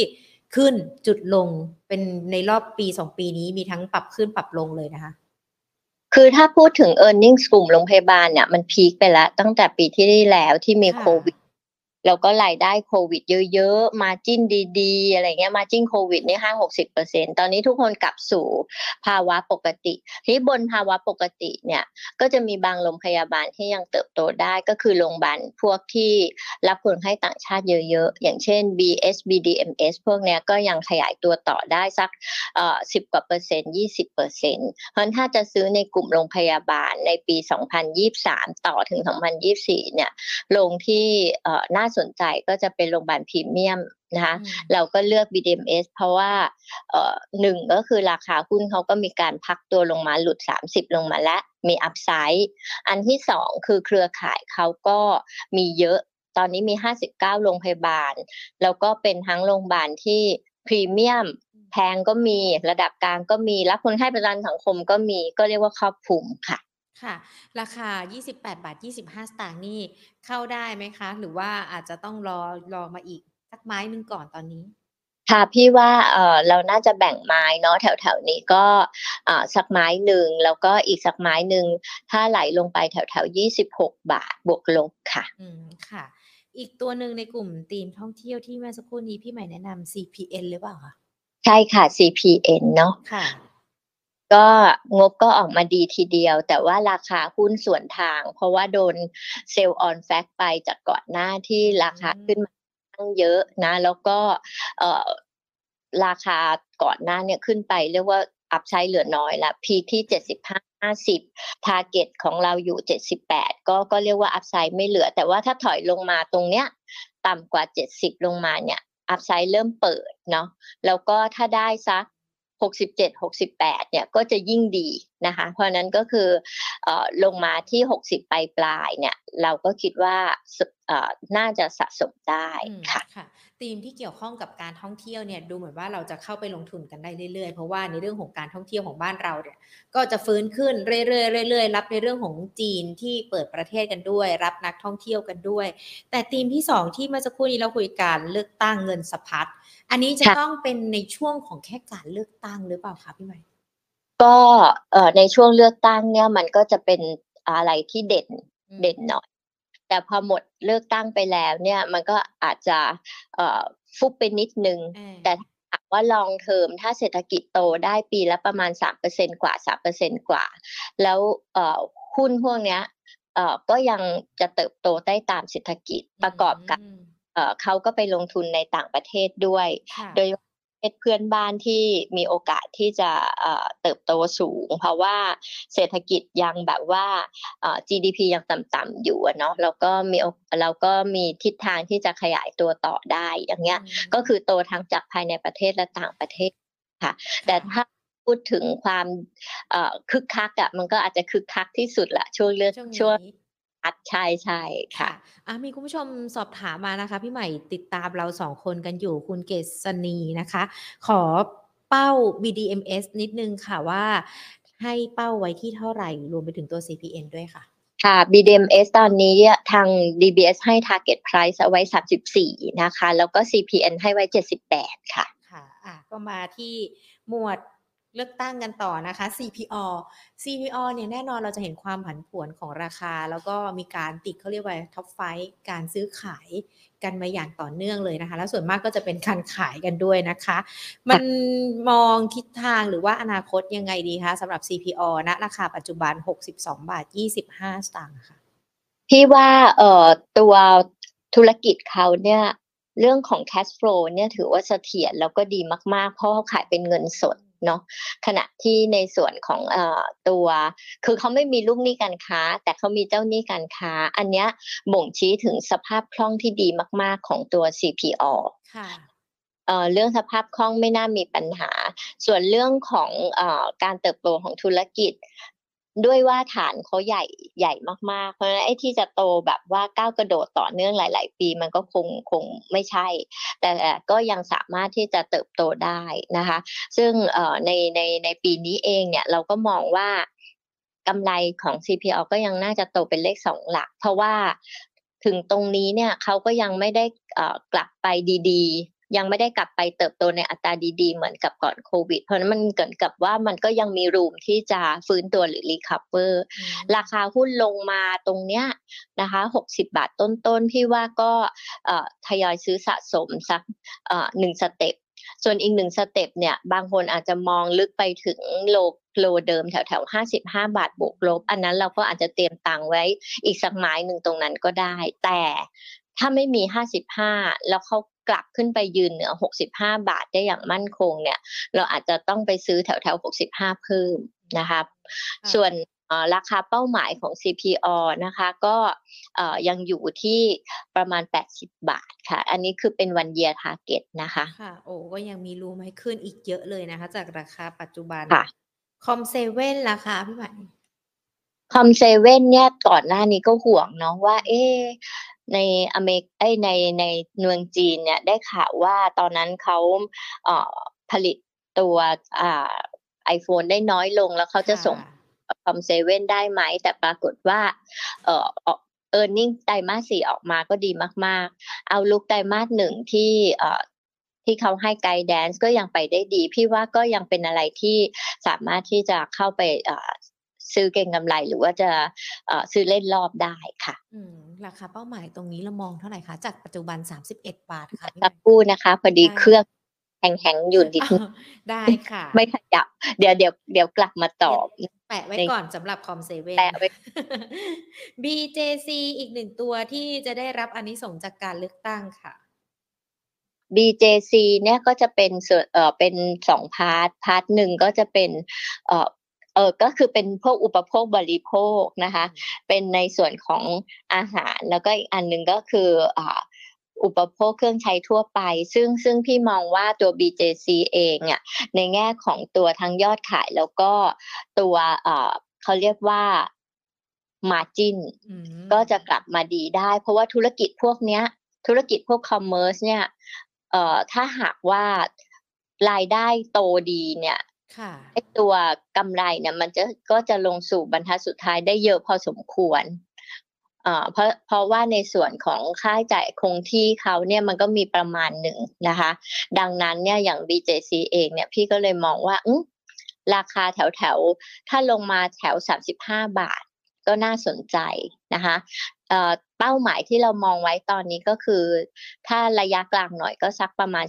ขึ้นจุดลงเป็นในรอบปี 2 ปีนี้มีทั้งปรับขึ้นปรับลงเลยนะคะคือถ้าพูดถึง e a r n i n g กลุ่มโรงพยาบาลเนี่ยมันพีคไปแล้วตั้งแต่ปีที่แล้วที่มีค่ะโควิด แล้วก็รายได้โควิดเยอะๆ มาจิ้นดีๆ อะไรเงี้ย มาจิ้นโควิดนี่ห้าหกสิบเปอร์เซ็นตอนนี้ทุกคนกลับสู่ภาวะปกติ ที่บนภาวะปกติเนี่ย ก็จะมีบางโรงพยาบาลที่ยังเติบโตได้ก็คือโรงพยาบาลพวกที่รับคนไข้ต่างชาติเยอะๆ อย่างเช่น BS BDMS พวกเนี้ยก็ยังขยายตัวต่อได้สักเอ่อสิบกว่าเปอร์เซ็นต์ยี่สิบเปอร์เซ็นต์เพราะฉะนั้นถ้าจะซื้อในกลุ่มโรงพยาบาลในปี2023ต่อถึง2024เนี่ยโรงที่เอ่อน่าสนใจก็จะเป็นโรงพยาบาลพรีเมียมนะคะอืมเราก็เลือก BDMs เพราะว่าเอ่อหนึ่งก็คือราคาหุ้นเขาก็มีการพักตัวลงมาหลุด 30 ลงมาแล้วมีอัพไซด์อันที่สองคือเครือข่ายเขาก็มีเยอะตอนนี้มี 59 โรงพยาบาล แล้วก็เป็นทั้งโรงพยาบาลที่พรีเมียมแพงก็มีระดับกลางก็มีรับคนไข้ประกันสังคมก็มีก็เรียกว่าครอบคลุมค่ะ ค่ะ ราคา 28 บาท 25 สตางค์นี่เข้าได้ไหมคะ หรือว่าอาจจะต้องรอรอมาอีกสักไม้หนึ่งก่อนตอนนี้ ค่ะพี่ว่าเออเราน่าจะแบ่งไม้เนาะแถวๆนี้ก็อ่าสักไม้หนึ่งแล้วก็อีกสักไม้หนึ่งถ้าไหลลงไปแถวๆยี่สิบหกบาทบวกลบค่ะ อืมค่ะ อีกตัวหนึ่งในกลุ่มทีมท่องเที่ยวที่เมื่อสักครู่นี้พี่ใหม่แนะนำ CPN หรือเปล่าคะใช่ค่ะ CPN เนาะค่ะ ก็งบก็ออกมาดีทีเดียว แต่ว่าราคาหุ้นสวนทาง เพราะว่าโดน sell on fact ไปจากก่อนหน้าที่ราคาขึ้นมาตั้งเยอะนะ แล้วก็เออราคาก่อนหน้าเนี่ยขึ้นไปเรียกว่า upside เหลือน้อยละ peak ที่เจ็ดสิบห้าห้าสิบ target ของเราอยู่เจ็ดสิบแปดก็ก็เรียกว่า upside ไม่เหลือ แต่ว่าถ้าถอยลงมาตรงเนี้ย ต่ำกว่าเจ็ดสิบลงมาเนี่ย upside เริ่มเปิดเนาะแล้วก็ถ้าได้สัก 67 68เนี่ยก็จะยิ่งดีนะคะ เพราะฉะนั้นก็คือเอ่อลงมาที่ 60ปลายปลายๆเนี่ยเราก็คิดว่าสเอ่อน่าจะสะสมได้อืมค่ะค่ะธีมที่เกี่ยวข้องกับการท่องเที่ยวเนี่ยดูเหมือนว่าเราจะเข้าไปลงทุนกันได้เรื่อยๆ เพราะว่าในเรื่องของการท่องเที่ยวของบ้านเราเนี่ยก็จะฟื้นขึ้นเรื่อยๆเรื่อยๆรับในเรื่องของจีนที่เปิดประเทศกันด้วย รับนักท่องเที่ยวกันด้วย แต่ธีมที่สองที่เมื่อสักครู่นี้เราคุยการเลือกตั้งเงินสะพัด อันนี้จะค่ะต้องเป็นในช่วงของแค่การเลือกตั้งหรือเปล่าคะพี่ใหม่ก็เอ่อในช่วงเลือกตั้งเนี่ยมันก็จะเป็นอะไรที่เด่นอืมเด่นหน่อย แต่พอหมดเลือกตั้งไปแล้วเนี่ย มันก็อาจจะเอ่อฟุบไปนิดนึงเออแต่ถ้าหากว่าลองเทอมถ้าเศรษฐกิจโตได้ปีละประมาณสามเปอร์เซ็นกว่าสามเปอร์เซ็นกว่า แล้วเอ่อหุ้นพวกเนี้ยเอ่อก็ยังจะเติบโตได้ตามเศรษฐกิจประกอบกับม เอ่อเขาก็ไปลงทุนในต่างประเทศด้วยค่ะโดยเฉพาะประเทศเพื่อนบ้านที่มีโอกาสที่จะเอ่อเติบโตสูง เพราะว่าเศรษฐกิจยังแบบว่าเอ่อ GDP ยังต่ำๆอยู่อะเนาะแล้วก็มีโอกแล้วก็มีทิศทางที่จะขยายตัวต่อได้อย่างเงี้ยอืมก็คือโตทั้งจากภายในประเทศและต่างประเทศค่ะ แต่ถ้าพูดถึงความเอ่อคึกคักอะมันก็อาจจะคึกคักที่สุดละช่วงเลือกช่วงช่วงนี้อั ดใช่ใช่ค่ะค่ะอะมีคุณผู้ชมสอบถามมานะคะ พี่ใหม่ติดตามเราสองคนกันอยู่คุณเกษณีนะคะ ขอเป้า BDMs นิดนึงค่ะว่า ให้เป้าไว้ที่เท่าไหร่ รวมไปถึงตัว CPN ด้วยค่ะ ค่ะ BDMs ตอนนี้เนี่ยทาง DBS ให้ target price เอาไว้ 34 นะคะ แล้วก็ CPN ให้ไว้ 78 ค่ะ ค่ะอะก็มาที่หมวด เลือกตั้งกันต่อนะคะ CPO CPO เนี่ยแน่นอนเราจะเห็นความผันผวนของราคา แล้วก็มีการติดเขาเรียกว่าท็อปไฟการซื้อขายกันมาอย่างต่อเนื่องเลยนะคะ แล้วส่วนมากก็จะเป็นการขายกันด้วยนะคะ มันมองทิศทางหรือว่าอนาคตยังไงดีคะสำหรับ CPO ณราคาปัจจุบัน 62 บาท 25 สตางค์ค่ะพี่ว่าเอ่อตัวธุรกิจเขาเนี่ยเรื่องของ cash flow เนี่ยถือว่าเสถียรแล้วก็ดีมาก ๆ เพราะเขาขายเป็นเงินสด เนาะขณะที่ในส่วนของเอ่อตัว คือเขาไม่มีลูกหนี้การค้า แต่เขามีเจ้าหนี้การค้า อันเนี้ยบ่งชี้ถึงสภาพคล่องที่ดีมาก ๆของตัว CPO ค่ะเอ่อเรื่องสภาพคล่องไม่น่ามีปัญหา ส่วนเรื่องของเอ่อการเติบโตของธุรกิจ ด้วยว่าฐานเขาใหญ่ใหญ่มากๆ เพราะฉะนั้นไอ้ที่จะโตแบบว่าก้าวกระโดดต่อเนื่องหลาย ๆ ปีมันก็คงคงไม่ใช่ แต่ก็ยังสามารถที่จะเติบโตได้นะคะ ซึ่งเอ่อในในในปีนี้เองเนี่ยเราก็มองว่ากำไรของ CPO ก็ยังน่าจะโตเป็นเลขสองหลัก เพราะว่าถึงตรงนี้เนี่ยเขาก็ยังไม่ได้อ่อกลับไปดี ยังไม่ได้กลับไปเติบโตในอัตราดีๆ เหมือนกับก่อนโควิด เพราะนั้นมันเกิดกับว่ามันก็ยังมีรูมที่จะฟื้นตัวหรือ recover ราคาหุ้นลงมาตรงเนี้ยนะคะ60 บาทต้นๆพี่ว่าก็ทยอยซื้อสะสมสักหนึ่ง step ส่วนอีกหนึ่ง step เนี่ยบางคนอาจจะมองลึกไปถึง low low เดิมแถวแถวห้าสิบห้าบาทบวกลบ อันนั้นเราก็อาจจะเตรียมตังค์ไว้อีกสักไม้หนึ่งตรงนั้นก็ได้ แต่ถ้าไม่มีห้าสิบห้าแล้วเขา กลับขึ้นไปยืนเหนือหกสิบห้าบาทได้อย่างมั่นคงเนี่ย เราอาจจะต้องไปซื้อแถวแถวหกสิบห้าเพิ่มนะครับค่ะส่วนเอ่อราคาเป้าหมายของ CPALL นะคะก็เอ่อยังอยู่ที่ประมาณ 80 บาทค่ะ อันนี้คือเป็น one year target นะคะค่ะโอ้ก็ยังมี room ให้ขึ้นอีกเยอะเลยนะคะ จากราคาปัจจุบันค่ะ COM7 ราคาพี่ใหม่ COM7 เนี่ยก่อนหน้านี้ก็ห่วงเนาะว่า เอ๊ะ ในอเมริกเอ้ยในในเมืองจีนเนี่ยได้ข่าวว่าตอนนั้นเขาเอ่อผลิตตัวอ่าไอโฟนได้น้อยลงแล้วเขาจะส่งค่ะ COM7 ได้ไหม แต่ปรากฏว่า เอ่อ earning ไตรมาสสี่ออกมาก็ดีมาก ๆ outlook ไตรมาสหนึ่งที่เอ่อที่เขาให้ guidance ก็ยังไปได้ดี พี่ว่าก็ยังเป็นอะไรที่สามารถที่จะเข้าไปเอ่อซื้อเก็งกำไรหรือว่าจะเอ่อซื้อเล่นรอบได้ค่ะอืม ราคาเป้าหมายตรงนี้เรามองเท่าไหร่คะ จากปัจจุบัน 31 บาทค่ะพี่ใหม่สักครู่นะคะ พอดีได้เครื่องแข็งๆอยู่นิดนึงอ้าวได้ค่ะ ไม่ขยับ เดี๋ยวเดี๋ยวเดี๋ยวกลับมาตอบ แปะไว้ในก่อนสำหรับ COM7 แปะไว้ BJC อีกหนึ่งตัวที่จะได้รับอันนี้ส่งส์จากการเลือกตั้งค่ะ BJC เนี่ยก็จะเป็นส่วนเอ่อเป็นสอง part part หนึ่งก็จะเป็นเอ่อ เออก็คือเป็นพวกอุปโภคบริโภคนะคะ เป็นในส่วนของอาหารแล้วก็อีกอันหนึ่งก็คืออ่าอุปโภคเครื่องใช้ทั่วไป ซึ่งซึ่งพี่มองว่าตัว BJC เองอะในแง่ของตัวทั้งยอดขายแล้วก็ตัวเอ่อเขาเรียกว่า margin อืมก็จะกลับมาดีได้ เพราะว่าธุรกิจพวกเนี้ย ธุรกิจพวกคอมเมอร์สเนี่ยเอ่อถ้าหากว่ารายได้โตดีเนี่ย ค่ะ ไอตัวกำไรเนี่ย มันจะก็จะลงสู่บรรทัดสุดท้ายได้เยอะพอสมควรเอ่อเพราะเพราะว่าในส่วนของค่าใช้จ่ายคงที่เขาเนี่ยมันก็มีประมาณหนึ่งนะคะ ดังนั้นเนี่ยอย่าง BJC เองเนี่ยพี่ก็เลยมองว่าราคาแถวแถวถ้าลงมาแถว 35 บาทก็น่าสนใจนะคะเอ่อเป้าหมายที่เรามองไว้ตอนนี้ก็คือ ถ้าระยะกลางหน่อยก็สักประมาณ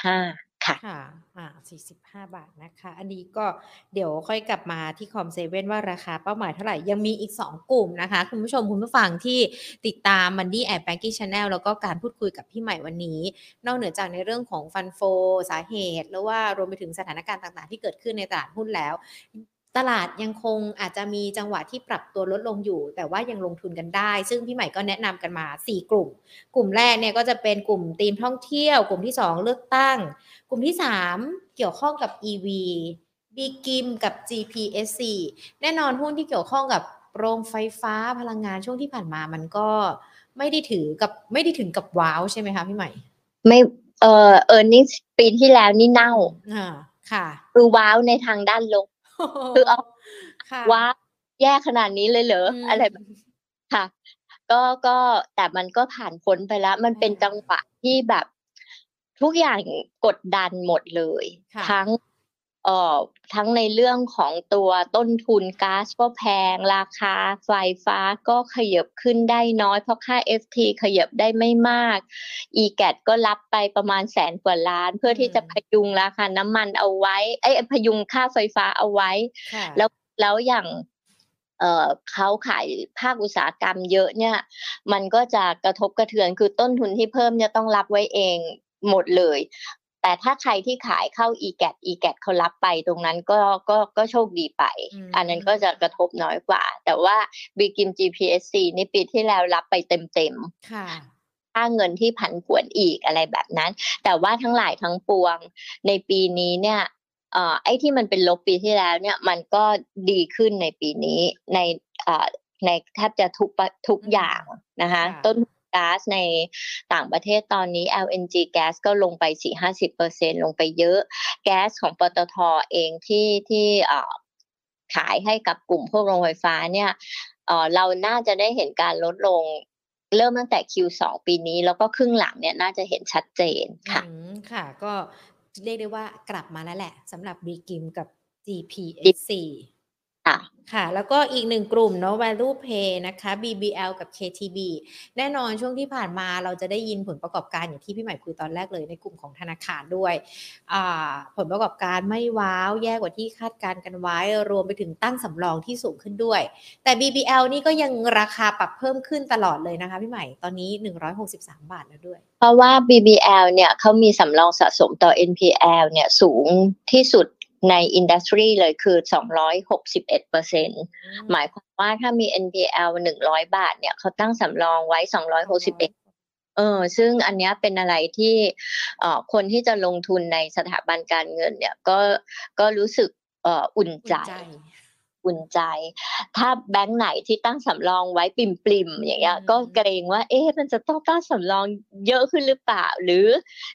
45 ค่ะค่ะ อ่า45บาทนะคะ อันนี้ก็เดี๋ยวค่อยกลับมาที่ COM7 ว่าราคาเป้าหมายเท่าไหร่ ยังมีอีก 2 กลุ่มนะคะ คุณผู้ชมคุณผู้ฟังที่ติดตาม Money and Banking Channel แล้วก็การพูดคุยกับพี่ใหม่วันนี้ นอกเหนือจากในเรื่องของ fund flow สาเหตุ แล้วว่ารวมไปถึงสถานการณ์ต่างๆ ที่เกิดขึ้นในตลาดหุ้นแล้ว ตลาดยังคงอาจจะมีจังหวะที่ปรับตัวลดลงอยู่ แต่ว่ายังลงทุนกันได้ ซึ่งพี่ใหม่ก็แนะนำกันมา 4 กลุ่ม กลุ่มแรกเนี่ยก็จะเป็นกลุ่มธีมท่องเที่ยว กลุ่มที่ 2 เลือกตั้ง กลุ่มที่ 3 เกี่ยวข้องกับ EV บีกิมกับ GPSC แน่นอนหุ้นที่เกี่ยวข้องกับโรงไฟฟ้าพลังงานช่วงที่ผ่านมามันก็ไม่ได้ถือกับไม่ได้ถึงกับว้าวใช่ไหมคะพี่ใหม่ ไม่เอ่อเออร์เน็งปีที่แล้วนี่เน่าอ่าค่ะ คือว้าวในทางด้านลบ คือเอาค่ะว้าวแย่ขนาดนี้เลยเหรอมอะไรแบบค่ะ ก็ก็แต่มันก็ผ่านพ้นไปแล้ว มันเป็นอ่าจังหวะที่แบบทุกอย่างกดดันหมดเลยค่ะทั้ง เอ่อทั้งในเรื่องของตัวต้นทุนก๊าซก็แพง ราคาไฟฟ้าก็ขยับขึ้นได้น้อย เพราะค่า FT ขยับได้ไม่มาก e g a t ก็รับไปประมาณแสนกว่าล้าน เพื่อที่จะอืมพยุงราคาน้ำมันเอาไว้ไอ้ยพยุงค่าไฟฟ้าเอาไว้ค่ะแล้วแล้วอย่างเอ่อเขาขายภาคอุตสาหกรรมเยอะเนี่ย มันก็จะกระทบกระเทือนคือต้นทุนที่เพิ่มเนี่ยต้องรับไว้เองหมดเลย แต่ถ้าใครที่ขายเข้า e g a t e g a t เขารับไปตรงนั้นก็ก็ก็โชคดีไปอืมอันนั้นก็จะกระทบน้อยกว่า แต่ว่า b i g i m GPSC นี่ปีที่แล้วรับไปเต็มๆค่ะค่าเงินที่ผันผวนอีกอะไรแบบนั้น แต่ว่าทั้งหลายทั้งปวงในปีนี้เนี่ยเอ่อไอ้ที่มันเป็นลบปีที่แล้วเนี่ยมันก็ดีขึ้นในปีนี้ในเอ่อในแทบจะทุกปะทุกอืมอย่างนะคะค่ะต้นทุน ก๊าซในต่างประเทศตอนนี้ LNG แก๊สก็ลงไป 4-50%ลงไปเยอะ แก๊สของปตทเองที่ที่ขายให้กับกลุ่มพวกโรงไฟฟ้าเนี่ยเราน่าจะได้เห็นการลดลงเริ่มตั้งแต่ Q2 ปีนี้ แล้วก็ครึ่งหลังเนี่ยน่าจะเห็นชัดเจนค่ะค่ะ ก็เรียกได้ว่ากลับมาแล้วแหละสำหรับ b ีกิมกับ GPC ค่ะ แล้วก็อีกหนึ่งกลุ่มเนาะ value pay นะคะ BBL กับ KTB แน่นอนช่วงที่ผ่านมาเราจะได้ยินผลประกอบการอย่างที่พี่ใหม่คุยตอนแรกเลยในกลุ่มของธนาคารด้วย ผลประกอบการไม่ว้าวแย่กว่าที่คาดการณ์กันไว้ รวมไปถึงตั้งสำรองที่สูงขึ้นด้วย แต่ BBL นี่ก็ยังราคาปรับเพิ่มขึ้นตลอดเลยนะคะพี่ใหม่ตอนนี้ 163 บาทแล้วด้วย เพราะว่า BBL เนี่ยเขามีสำรองสะสมต่อ NPL เนี่ยสูงที่สุด ในอินดัสทรีเลยคือ 261เปอร์เซ็นหมายความว่าถ้ามี NPL 100 บาทเนี่ยเขาตั้งสำรองไว้ 261เออซึ่งอันเนี้ยเป็นอะไรที่เอ่อคนที่จะลงทุนในสถาบันการเงินเนี่ยก็ก็รู้สึกเอ่ออุ่นอุ่นใจใจ อุ่นใจ ถ้าแบงก์ไหนที่ตั้งสำรองไว้ปิ่มๆอย่างเงี้ยอืมก็เกรงว่าเอ๊ะมันจะต้องตั้งสำรองเยอะขึ้นหรือเปล่า หรือ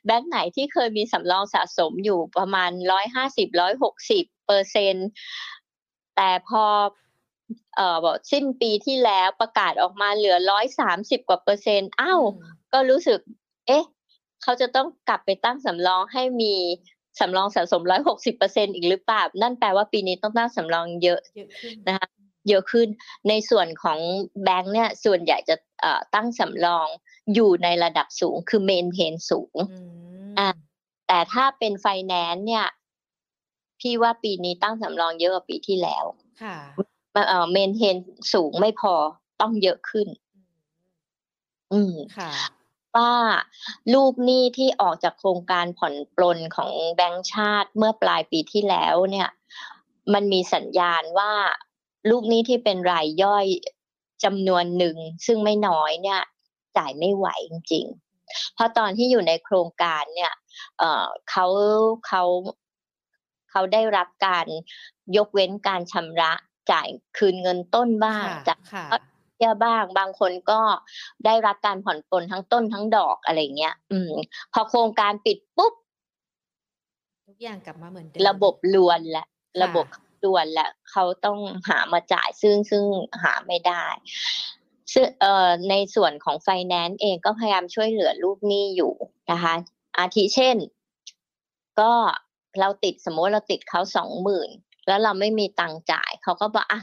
แบงก์ไหนที่เคยมีสำรองสะสมอยู่ประมาณร้อยห้าสิบร้อยหกสิบเปอร์เซ็นแต่พอเอ่อบอกสิ้นปีที่แล้วประกาศออกมาเหลือร้อยสามสิบกว่าเปอร์เซ็นต์อ้าวอืมก็รู้สึก เอ๊ะ เขาจะต้องกลับไปตั้งสำรองให้มี สำรองสะสมร้อยหกสิบเปอร์เซ็นอีกหรือเปล่า นั่นแปลว่าปีนี้ต้องตั้งสำรองเยอะเยอะขึ้นนะคะเยอะขึ้นในส่วนของแบงค์เนี่ยส่วนใหญ่จะเอ่อตั้งสำรองอยู่ในระดับสูงคือเมนเทนสูงอืมอะแต่ถ้าเป็นไฟแนนซ์เนี่ย พี่ว่าปีนี้ตั้งสำรองเยอะกว่าปีที่แล้ว ค่ะเอ่อเมนเทนสูงไม่พอต้องเยอะขึ้น อืมค่ะ ว่าลูกหนี้ที่ออกจากโครงการผ่อนปลนของแบงก์ชาติเมื่อปลายปีที่แล้วเนี่ย มันมีสัญญาณว่าลูกหนี้ที่เป็นรายย่อยจำนวนหนึ่ง ซึ่งไม่น้อยเนี่ย จ่ายไม่ไหวจริงๆ เพราะตอนที่อยู่ในโครงการเนี่ยเอ่อเขาเขาเขาได้รับการยกเว้นการชำระจ่ายคืนเงินต้นบ้างค่ะจากค่ะ เบี้ยบ้าง บางคนก็ได้รับการผ่อนปลนทั้งต้นทั้งดอกอะไรเงี้ย อืม พอโครงการปิดปุ๊บทุกอย่างกลับมาเหมือนเดิมระบบลวนและค่ะระบบลวนและเขาต้องหามาจ่ายซึ่งซึ่งหาไม่ได้ซึ่งเอ่อในส่วนของไฟแนนซ์เองก็พยายามช่วยเหลือลูกหนี้อยู่นะคะ อาทิเช่น ก็เราติดสมมติเราติดเขาสองหมื่นแล้วเราไม่มีตังค์จ่ายเขาก็บอกอะ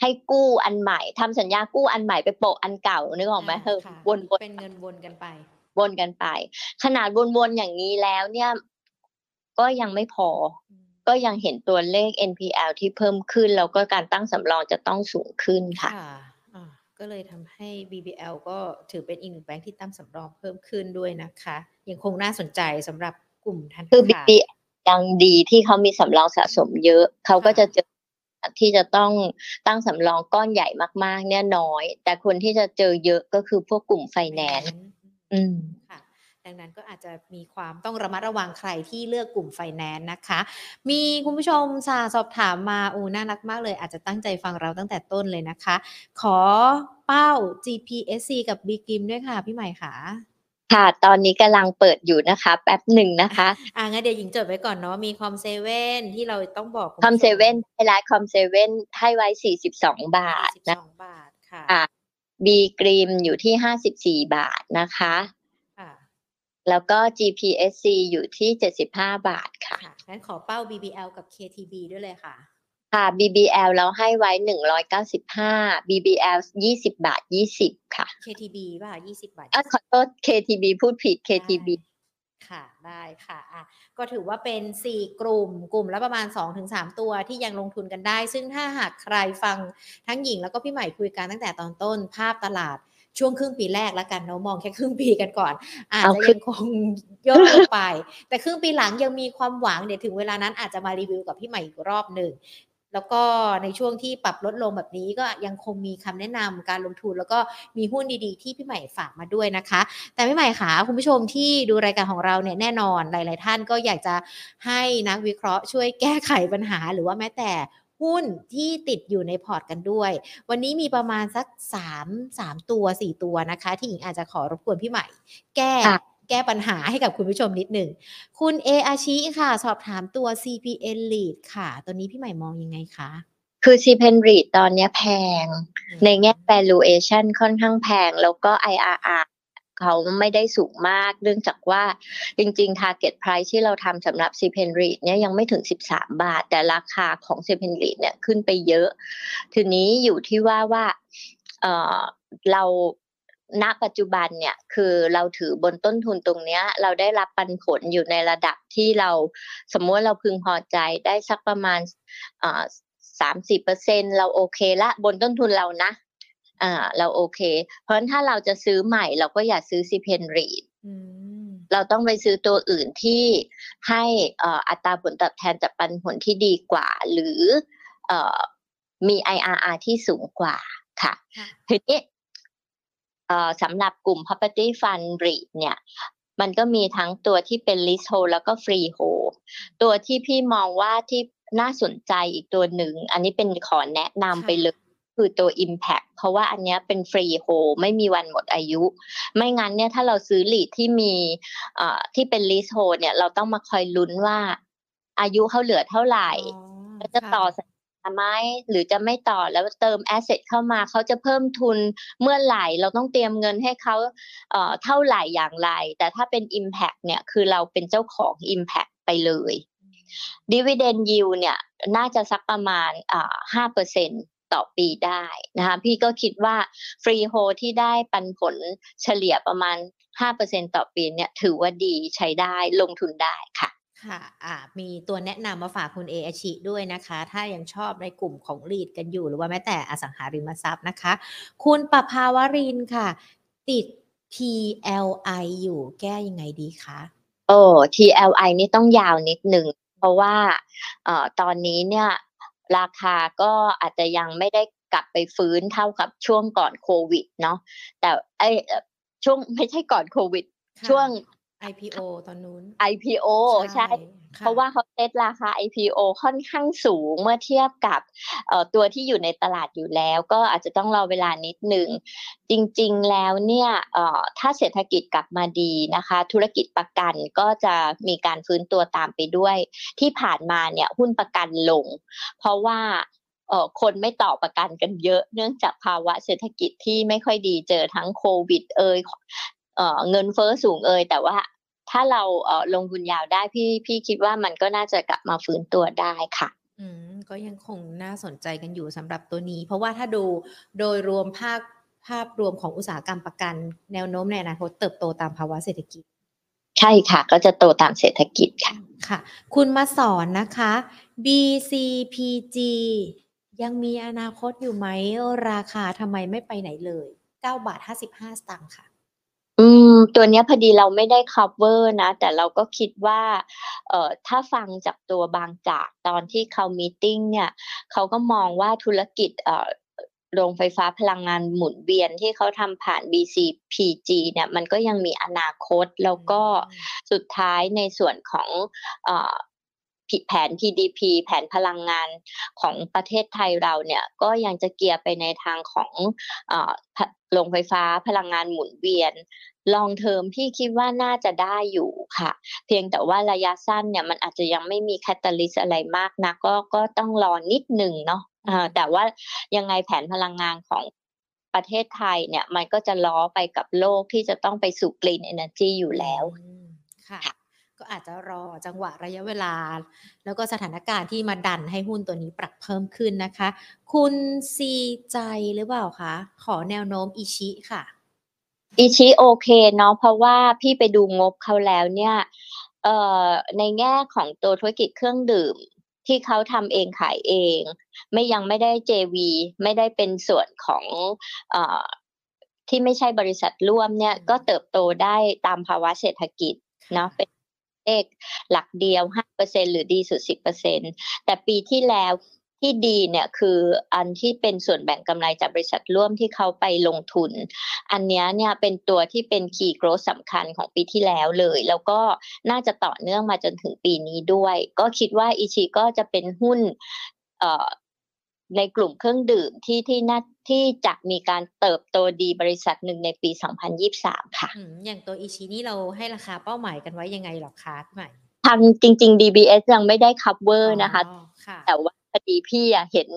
ให้กู้อันใหม่ทำสัญญากู้อันใหม่ไปโปะอันเก่านึกออกไหมอ่าเธอค่ะวนๆเป็นเงินวนกันไป วนกันไป ขนาดวนๆอย่างนี้แล้วเนี่ย ก็ยังไม่พออืมก็ยังเห็นตัวเลข NPL ที่เพิ่มขึ้น แล้วก็การตั้งสำรองจะต้องสูงขึ้นค่ะค่ะอ่าก็เลยทำให้ BBL ก็ถือเป็นอีกหนึ่งแบงค์ที่ตั้งสำรองเพิ่มขึ้นด้วยนะคะ ยังคงน่าสนใจสำหรับกลุ่มธนาคือคาร BB ยังดีที่เขามีสำรองสะสมเยอะ เขาก็จะเจอ ที่จะต้องตั้งสำรองก้อนใหญ่มากๆ เนี่ยน้อย แต่คนที่จะเจอเยอะก็คือพวกกลุ่มไฟแนนซ์อืมค่ะดังนั้นก็อาจจะมีความต้องระมัดระวังใครที่เลือกกลุ่มไฟแนนซ์นะคะ มีคุณผู้ชมสาสอบถามมาอูน่ารักมากเลย อาจจะตั้งใจฟังเราตั้งแต่ต้นเลยนะคะ ขอเป้า GPSC กับ b ีกิมด้วยค่ะ พี่ใหม่ค่ะ ค่ะ ตอนนี้กำลังเปิดอยู่นะคะ แป๊บหนึ่งนะคะ อ่างั้นเดี๋ยวหญิงจดไว้ก่อนเนาะมีคอมเซเว่นที่เราต้องบอกณคอมผู้ชเซเว่นไฮไลท์คอมเซเว่นให้ไว้42บาทสี่สิบนะสองบาทค่ะค่ะบีกรีมอยู่ที่54บาทนะคะค่ะแล้วก็ GPSC อยู่ที่ 75 บาทค่ะค่ะ งั้นขอเป้า BBL กับ KTB ด้วยเลยค่ะ ค่ะ BBL เราให้ไว้195 BBL 20บาท20ค่ะ KTB ป่ะยี่สิบบาทเอ้ยขอโทษ KTB พูดผิด KTB ได้ค่ะได้ค่ะอะ ก็ถือว่าเป็น 4 กลุ่มกลุ่มละประมาณ 2-3 ตัวที่ยังลงทุนกันได้ ซึ่งถ้าหากใครฟังทั้งหญิงแล้วก็พี่ใหม่คุยกันตั้งแต่ตอนต้นภาพตลาดช่วงครึ่งปีแรกแล้วกันเนาะมองแค่ครึ่งปีกันก่อน อาจเอาจะครึ่ยังงคงย่อลงไป แต่ครึ่งปีหลังยังมีความหวังเดี๋ยวถึงเวลานั้นอาจจะมารีวิวกับพี่ใหม่อีกรอบหนึ่ง แล้วก็ในช่วงที่ปรับลดลงแบบนี้ก็ยังคงมีคำแนะนำการลงทุน แล้วก็มีหุ้นดีๆ ที่พี่ใหม่ฝากมาด้วยนะคะ แต่พี่ใหม่ค่ะคุณผู้ชมที่ดูรายการของเราเนี่ยแน่นอนหลาย ๆ ท่านก็อยากจะให้นักวิเคราะห์ช่วยแก้ไขปัญหา หรือว่าแม้แต่หุ้นที่ติดอยู่ในพอร์ตกันด้วย วันนี้มีประมาณสัก 3 3 ตัว 4 ตัวนะคะ ที่หญิงอาจจะขอรบกวนพี่ใหม่ แก้ แก้ปัญหาให้กับคุณผู้ชมนิดหนึ่ง คุณเออาชิค่ะ สอบถามตัว CPN Lead ค่ะ ตัวนี้พี่ใหม่มองยังไงคะคือ c p e n r e a t ตอนเนี้ยแพงอืมในแง่ valuation ค่อนข้างแพง แล้วก็ IRR เขาไม่ได้สูงมาก เนื่องจากว่าจริง ๆ target price ที่เราทำสำหรับ c p e n r e a t เนี่ยยังไม่ถึง 13 บาท แต่ราคาของ c p e n r e a t เนี่ยขึ้นไปเยอะ ทีนี้อยู่ที่ว่าว่าเอ่อเรา ณปัจจุบันเนี่ยคือเราถือบนต้นทุนตรงเนี้ย เราได้รับปันผลอยู่ในระดับที่เราสมมติว่าเราพึงพอใจได้สักประมาณเอ่อสามสิบเปอร์เซ็นเราโอเคละบนต้นทุนเรานะอ่าเราโอเค เพราะฉะนั้นถ้าเราจะซื้อใหม่ เราก็อย่าซื้อซีเพนรีดอืมเราต้องไปซื้อตัวอื่นที่ให้เอ่ออัตราผลตอบแทนจากปันผลที่ดีกว่า หรือเอ่อมี IRR ที่สูงกว่าค่ะค่ะทีนี้เอ่อ สำหรับกลุ่ม property fund REIT เนี่ยมันก็มีทั้งตัวที่เป็น leasehold แล้วก็ freehold ตัวที่พี่มองว่าที่น่าสนใจอีกตัวหนึ่ง อันนี้เป็นขอแนะนำไปเลยคือตัว Impact เพราะว่าอันเนี้ยเป็น freehold ไม่มีวันหมดอายุ ไม่งั้นเนี่ยถ้าเราซื้อ REIT ที่มีเอ่อที่เป็น leasehold เนี่ยเราต้องมาคอยลุ้นว่าอายุเขาเหลือเท่าไหร่แล้วจะต่อสัญญา ไหมหรือจะไม่ต่อแล้วเติมแอสเซทเข้ามาเขาจะเพิ่มทุนเมื่อไหร่เราต้องเตรียมเงินให้เขาเอ่อเท่าไหร่อย่างไร แต่ถ้าเป็น Impact เนี่ยคือเราเป็นเจ้าของ Impact ไปเลย Dividend Yield เนี่ยน่าจะสักประมาณอ่าห้าเปอร์เซ็นต่อปีได้นะคะพี่ก็คิดว่า Freehold ที่ได้ปันผลเฉลี่ยประมาณ 5%ต่อปีเนี่ยถือว่าดีใช้ได้ลงทุนได้ค่ะ ค่ะอ่ามีตัวแนะนำมาฝากคุณเออาชิด้วยนะคะ ถ้ายังชอบในกลุ่มของรีดกันอยู่ หรือว่าแม้แต่อสังหาริมทรัพย์นะคะ คุณประภาวรินทร์ค่ะ ติด TLI อยู่แก้ยังไงดีคะโอ้ TLI นี่ต้องยาวนิดหนึ่ง เพราะว่าเอ่อตอนนี้เนี่ยราคาก็อาจจะยังไม่ได้กลับไปฟื้นเท่ากับช่วงก่อนโควิดเนาะแต่ไอยเอ่อช่วงไม่ใช่ก่อนโควิดค่ะช่วง IPO ตอนนู้น IPO ใช่ค่เพราะว่าเขาเซตราคา IPO ค่อนข้างสูงเมื่อเทียบกับเอ่อตัวที่อยู่ในตลาดอยู่แล้ว ก็อาจจะต้องรอเวลานิดหนึ่ง จริงๆแล้วเนี่ยเอ่อถ้าเศรษฐกิจกลับมาดีนะคะ ธุรกิจประกันก็จะมีการฟื้นตัวตามไปด้วย ที่ผ่านมาเนี่ยหุ้นประกันลง เพราะว่าเอ่อคนไม่ต่อประกันกันเยอะ เนื่องจากภาวะเศรษฐกิจที่ไม่ค่อยดีเจอทั้งโควิด เอ่ย เอ่อเงินเฟ้อสูงเอ่ยแต่ว่าถ้าเราเอ่อลงทุนยาวได้พี่พี่คิดว่ามันก็น่าจะกลับมาฟื้นตัวได้ค่ะอืมก็ยังคงน่าสนใจกันอยู่สำหรับตัวนี้ เพราะว่าถ้าดูโดยรวมภาพภาพรวมของอุตสาหกรรมประกัน แนวโน้มในอนาคตเติบโตตามภาวะเศรษฐกิจ ใช่ค่ะ ก็จะโตตามเศรษฐกิจค่ะค่ะ คุณมาสอนนะคะ BCPG ยังมีอนาคตอยู่ไหมราคาทำไมไม่ไปไหนเลย 9 บาท 55 สตางค์ค่ะ อืม ตัวเนี้ยพอดีเราไม่ได้ cover นะ แต่เราก็คิดว่า เอ่อ ถ้าฟังจากตัวบางจากตอนที่เขามีติ้งเนี่ย เขาก็มองว่าธุรกิจ เอ่อ โรงไฟฟ้าพลังงานหมุนเวียนที่เขาทำผ่าน BCPG เนี่ย มันก็ยังมีอนาคต แล้วก็สุดท้ายในส่วนของ เอ่อผิด แผน PDP แผนพลังงานของประเทศไทยเราเนี่ยก็ยังจะเกียร์ไปในทางของโรงไฟฟ้าพลังงานหมุนเวียนลองเทอมพี่คิดว่าน่าจะได้อยู่ค่ะ เพียงแต่ว่าระยะสั้นเนี่ยมันอาจจะยังไม่มีแคตตาลิสอะไรมากนะก็ก็ต้องรอนิดหนึ่งเนาะแต่ว่ายังไงแผนพลังงานของประเทศไทยเนี่ยมันก็จะล้อไปกับโลกที่จะต้องไปสู่ Green Energy อยู่แล้วค่ะ ก็อาจจะรอจังหวะระยะเวลา แล้วก็สถานการณ์ที่มาดันให้หุ้นตัวนี้ปรับเพิ่มขึ้นนะคะ คุณซีใจหรือเปล่าคะขอแนวโน้มอิชิค่ะ อิชิโอเคเนาะเพราะว่าพี่ไปดูงบเขาแล้วเนี่ยเอ่อในแง่ของตัวธุรกิจเครื่องดื่มที่เขาทำเองขายเอง ไม่ยังไม่ได้ JV ไม่ได้เป็นส่วนของเอ่อที่ไม่ใช่บริษัทร่วมเนี่ยอืมก็เติบโตได้ตามภาวะเศรษฐกิจเนาะเป็น เลขหลักเดียว 5%หรือดีสุด 10%แต่ปีที่แล้วที่ดีเนี่ยคืออันที่เป็นส่วนแบ่งกำไรจากบริษัทร่วมที่เขาไปลงทุน อันนี้เนี่ยเป็นตัวที่เป็น key growth สำคัญของปีที่แล้วเลย แล้วก็น่าจะต่อเนื่องมาจนถึงปีนี้ด้วย ก็คิดว่าอีชีก็จะเป็นหุ้นเอ่อ ในกลุ่มเครื่องดื่มที่ที่น่าที่จะมีการเติบโตดีบริษัทหนึ่งในปี 2023 ค่ะอืมอย่างตัวอีชีนี่เราให้ราคาเป้าหมายกันไว้ยังไงหรอคะพี่ใหม่ทางจริง ๆ DBS ยังไม่ได้ cover นะคะอ๋อค่ะแต่ว่าพอดีพี่อะเห็น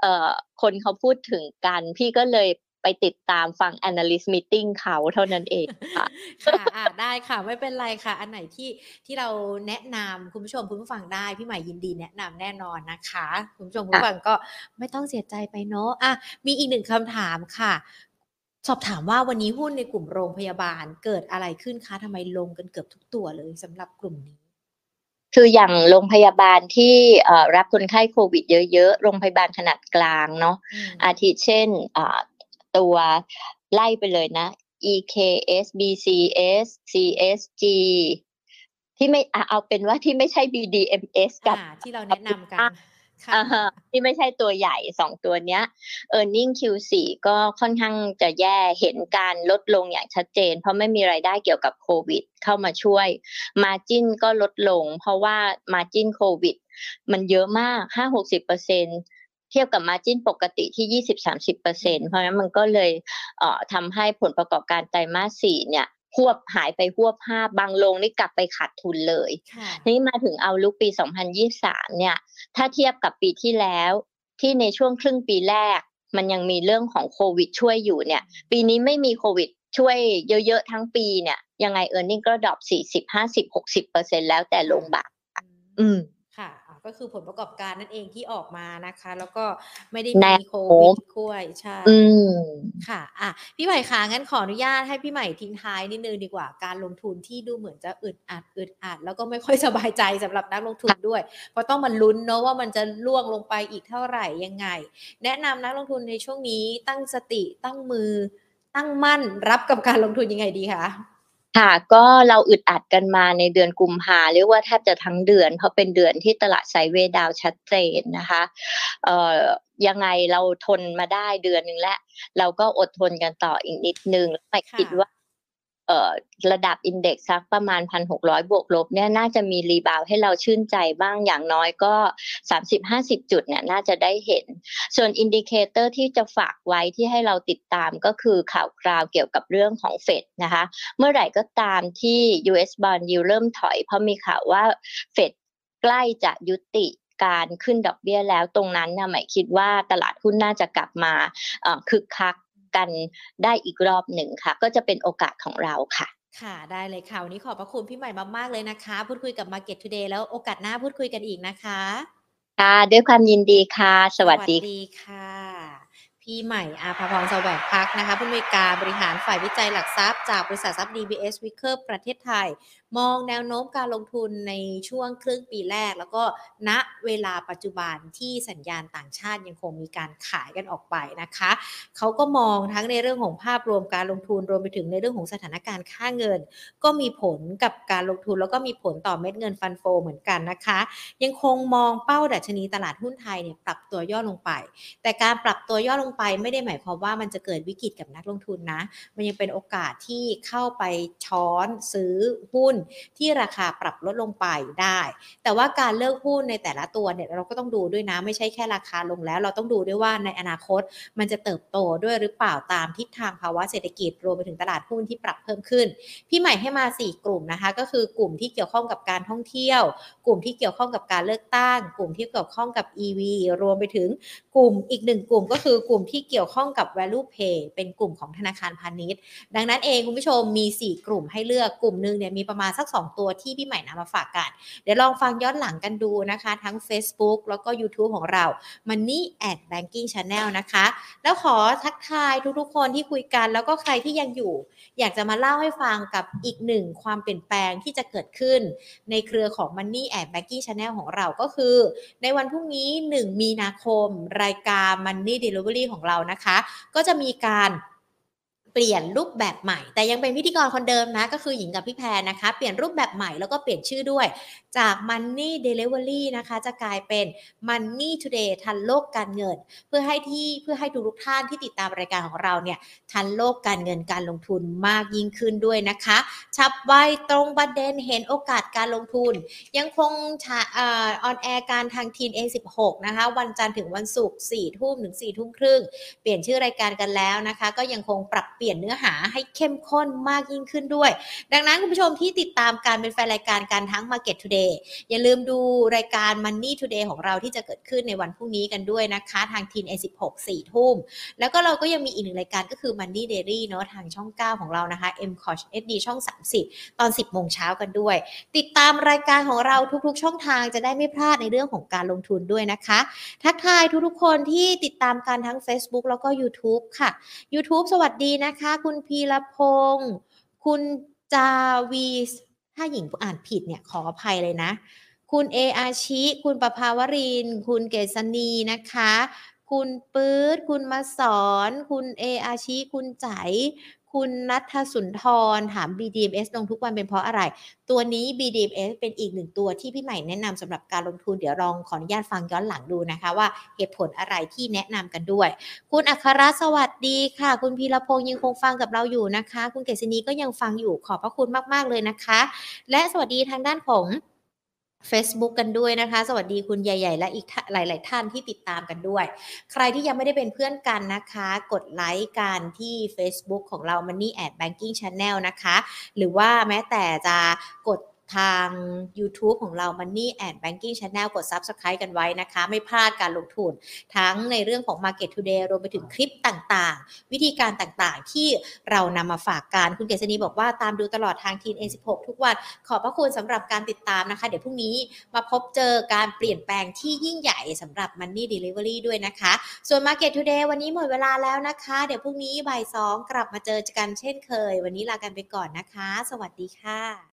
เอ่อคนเขาพูดถึงกัน พี่ก็เลย ไปติดตามฟัง analyst meeting เขาเท่านั้นเองค่ะค่ะอ่าได้ค่ะไม่เป็นไรค่ะ อันไหนที่ที่เราแนะนำคุณผู้ชมคุณผู้ฟังได้พี่ใหม่ยินดีแนะนำแน่นอนนะคะ คุณผู้ชมคุณผู้ฟังก็ไม่ต้องเสียใจไปเนาะอะมีอีกหนึ่งคำถามค่ะ สอบถามว่าวันนี้หุ้นในกลุ่มโรงพยาบาลเกิดอะไรขึ้นคะทำไมลงกันเกือบทุกตัวเลยสำหรับกลุ่มนี้คืออย่างโรงพยาบาลที่เอ่อรับคนไข้โควิดเยอะๆ โรงพยาบาลขนาดกลางเนาะอืมอาทิเช่นอ่า ตัวไล่ไปเลยนะ EKS BCS CSG ที่ไม่อะเอาเป็นว่าที่ไม่ใช่ BDMS กับอ่าที่เราแนะนำกันค่ะอ่าฮะที่ไม่ใช่ตัวใหญ่สองตัวเนี้ย e a r n i n g Q4 ก็ค่อนข้างจะแย่เห็นการลดลงอย่างชัดเจน เพราะไม่มีไรายได้เกี่ยวกับโควิด เข้ามาช่วย Margin ก็ลดลง เพราะว่า Margin โควิด มันเยอะมาก 5-60%เทียบกับ Margin ปกติที่ 20-30%เพราะฉะนั้นมันก็เลยเอ่อทำให้ผลประกอบการไตรมาส4เนี่ยหวบหายไปหวบห้าบางลงนี่กลับไปขาดทุนเลยค่ะทีนี้มาถึงเอาลุกปี 2023 เนี่ย ถ้าเทียบกับปีที่แล้วที่ในช่วงครึ่งปีแรก มันยังมีเรื่องของโควิดช่วยอยู่เนี่ย ปีนี้ไม่มีโควิดช่วยเยอะๆทั้งปีเนี่ย ยังไง earning ก็ drop 40 50 60เปอร์เซ็นต์แล้วแต่โรงพยาบาลอืมค่ะอะ ก็คือผลประกอบการนั่นเองที่ออกมานะคะ แล้วก็ไม่ได้มีแนวโควิดช่วยใช่อืมค่ะ อะ พี่ใหม่คะงั้นขออนุญาตให้พี่ใหม่ทิ้งท้ายนิดนึงดีกว่าการลงทุนที่ดูเหมือนจะอึดอัดอึดอัดแล้วก็ไม่ค่อยสบายใจสำหรับนักลงทุนด้วย เพราะต้องมาลุ้นเนอะว่ามันจะร่วงลงไปอีกเท่าไหร่ยังไง แนะนำนักลงทุนในช่วงนี้ตั้งสติตั้งมือตั้งมั่นรับกับการลงทุนยังไงดีคะ ค่ะก็เราอึดอัดกันมาในเดือนกุมภาเรียกว่าแทบจะทั้งเดือน เพราะเป็นเดือนที่ตลาดไซเวดาวชัดเจนนะคะเอ่อยังไงเราทนมาได้เดือนหนึ่งแล้ว เราก็อดทนกันต่ออีกนิดนึงแล้วไม่คิดว่า ระดับอินเด็กซ์สักประมาณพันหกร้อยบวกลบเนี่ยน่าจะมีรีบาวให้เราชื่นใจบ้างอย่างน้อยก็สามสิบห้าสิบจุดเนี่ยน่าจะได้เห็น ส่วน indicator ที่จะฝากไว้ที่ให้เราติดตามก็คือข่าวคราวเกี่ยวกับเรื่องของเฟดนะคะ เมื่อไหร่ก็ตามที่ US bond yield เริ่มถอย เพราะมีข่าวว่าเฟดใกล้จะยุติการขึ้นดอกเบี้ยแล้วตรงนั้นนะใหม่คิดว่าตลาดหุ้นน่าจะกลับมาคึกคัก กันได้อีกรอบหนึ่งค่ะ ก็จะเป็นโอกาสของเราค่ะ ค่ะ ได้เลยค่ะ วันนี้ขอบพระคุณพี่ใหม่มากๆเลยนะคะ พูดคุยกับ Market Today แล้วโอกาสหน้าพูดคุยกันอีกนะคะค่ะด้วยความยินดีค่ะ สวัสดีค่ะค่ะพี่ใหม่อาภาพรแสวงพักนะคะผู้อำนวยการบริหารฝ่ายวิจัยหลักทรัพย์จากบริษัททรัพย์ DBS w i c k e r ประเทศไทยมองแนวโน้มการลงทุนในช่วงครึ่งปีแรก แล้วก็ณเวลาปัจจุบันที่สัญญาณต่างชาติยังคงมีการขายกันออกไปนะคะเขาก็มองทั้งในเรื่องของภาพรวมการลงทุนรวมไปถึงในเรื่องของสถานการณ์ค่าเงิน ก็มีผลกับการลงทุน แล้วก็มีผลต่อเม็ดเงินฟันโฟเหมือนกันนะคะ ยังคงมองเป้าดัชนีตลาดหุ้นไทยเนี่ยปรับตัวย่อลงไป แต่การปรับตัวย่อลงไปไม่ได้หมายความว่ามันจะเกิดวิกฤตกับนักลงทุนนะ มันยังเป็นโอกาสที่เข้าไปช้อนซื้อหุ้นที่ราคาปรับลดลงไปได้ แต่ว่าการเลือกหุ้นในแต่ละตัวเนี่ยเราก็ต้องดูด้วยนะไม่ใช่แค่ราคาลงแล้ว เราต้องดูด้วยว่าในอนาคตมันจะเติบโตด้วยหรือเปล่าตามทิศทางภาวะเศรษฐกิจรวมไปถึงตลาดหุ้นที่ปรับเพิ่มขึ้น พี่ใหม่ให้มา 4 กลุ่มนะคะ ก็คือกลุ่มที่เกี่ยวข้องกับการท่องเที่ยว กลุ่มที่เกี่ยวข้องกับการเลือกตั้ง กลุ่มที่เกี่ยวข้องกับ EV รวมไปถึงกลุ่มอีกหนึ่งกลุ่มก็คือกลุ่มที่เกี่ยวข้องกับ value pay เป็นกลุ่มของธนาคารพาณิชย์ ดังนั้นเองคุณผู้ชมมี 4 กลุ่มให้เลือกกลุ่มหนึ่งเนี่ยมีประมาณสัก 2 ตัวที่พี่ใหม่นำมาฝากกัน เดี๋ยวลองฟังย้อนหลังกันดูนะคะ ทั้ง Facebook แล้วก็ YouTube ของเรา Money at Banking Channel นะคะ แล้วขอทักทายทุกๆ คนที่คุยกันแล้วก็ใครที่ยังอยู่ อยากจะมาเล่าให้ฟังกับอีกหนึ่งความเปลี่ยนแปลงที่จะเกิดขึ้น ในเครือของ Money at Banking Channel ของเราก็คือ ในวันพรุ่งนี้ 1 มีนาคม รายการ Money Delivery ของเรานะคะ ก็จะมีการ เปลี่ยนรูปแบบใหม่ แต่ยังเป็นพิธีกรคนเดิมนะ ก็คือหญิงกับพี่แพรนะคะ เปลี่ยนรูปแบบใหม่แล้วก็เปลี่ยนชื่อด้วย จาก Money Delivery นะคะ จะกลายเป็น Money Today ทันโลกการเงิน เพื่อให้ที่เพื่อให้ทุกท่านที่ติดตามรายการของเราเนี่ยทันโลกการเงินการลงทุนมากยิ่งขึ้นด้วยนะคะ ชับไวตรงประเด็นเห็นโอกาสการลงทุน ยังคงออนแอร์การทางทีน A16 นะคะ วันจันทร์ถึงวันศุกร์4ทุ่มถึง4ทุ่มครึ่งเปลี่ยนชื่อรายการกันแล้วนะคะ ก็ยังคงปรับเปลี่ยนเนื้อหาให้เข้มข้นมากยิ่งขึ้นด้วย ดังนั้นคุณผู้ชมที่ติดตามการเป็นแฟนรายการการทั้ง Market Today อย่าลืมดูรายการ Money Today ของเราที่จะเกิดขึ้นในวันพรุ่งนี้กันด้วยนะคะ ทางทีน A16 4ทุ่ม แล้วก็เราก็ยังมีอีกหนึ่งรายการก็คือ Money Daily เนาะทางช่อง 9 ของเรานะคะ m c o s HD ช่อง 30 ตอน 10โมงเช้ากันด้วย ติดตามรายการของเราทุกๆ ช่องทางจะได้ไม่พลาดในเรื่องของการลงทุนด้วยนะคะ ทักทายทุกๆคนที่ติดตามการทั้ง Facebook แล้วก็ YouTube ค่ะ YouTube สวัสดีนะคะคุณพีรพงศ์คุณจาวีถ้าหญิงอ่านผิดเนี่ยขออภัยเลยนะ คุณเออาชิ คุณประภาวริน คุณเกษณีนะคะ คุณปื๊ด คุณมาสอน คุณเออาชิ คุณใจ คุณนัทสุนทรถาม BDMs ลงทุกวันเป็นเพราะอะไร ตัวนี้ BDMs เป็นอีกหนึ่งตัวที่พี่ใหม่แนะนำสำหรับการลงทุนเดี๋ยวลองขออนุญาตฟังย้อนหลังดูนะคะว่าเหตุผลอะไรที่แนะนำกันด้วย คุณอัครสวัสดีค่ะ คุณพีรพงศ์ยังคงฟังกับเราอยู่นะคะ คุณเกษณีก็ยังฟังอยู่ขอบพระคุณมาก ๆ เลยนะคะ และสวัสดีทางด้านของ Facebook กันด้วยนะคะ สวัสดีคุณใหญ่ ๆ และอีกท่าหลาย ๆ ท่านที่ติดตามกันด้วย ใครที่ยังไม่ได้เป็นเพื่อนกันนะคะ กดไลค์กันที่ Facebook ของเรา Money at Banking Channel นะคะ หรือว่าแม้แต่จะกด ทาง YouTube ของเรา Money and Banking Channel กด Subscribe กันไว้นะคะ ไม่พลาดการลงทุน ทั้งในเรื่องของ Market Today รวมไปถึงคลิปต่างๆ วิธีการต่างๆ ที่เรานำมาฝากกัน คุณเกษณีบอกว่าตามดูตลอดทางทีน N16 ทุกวัน ขอบพระคุณสำหรับการติดตามนะคะ เดี๋ยวพรุ่งนี้มาพบเจอการเปลี่ยนแปลงที่ยิ่งใหญ่สำหรับ Money Delivery ด้วยนะคะ ส่วน Market Today วันนี้หมดเวลาแล้วนะคะ เดี๋ยวพรุ่งนี้บ่ายสองกลับมาเจอกันเช่นเคย วันนี้ลากันไปก่อนนะคะ สวัสดีค่ะ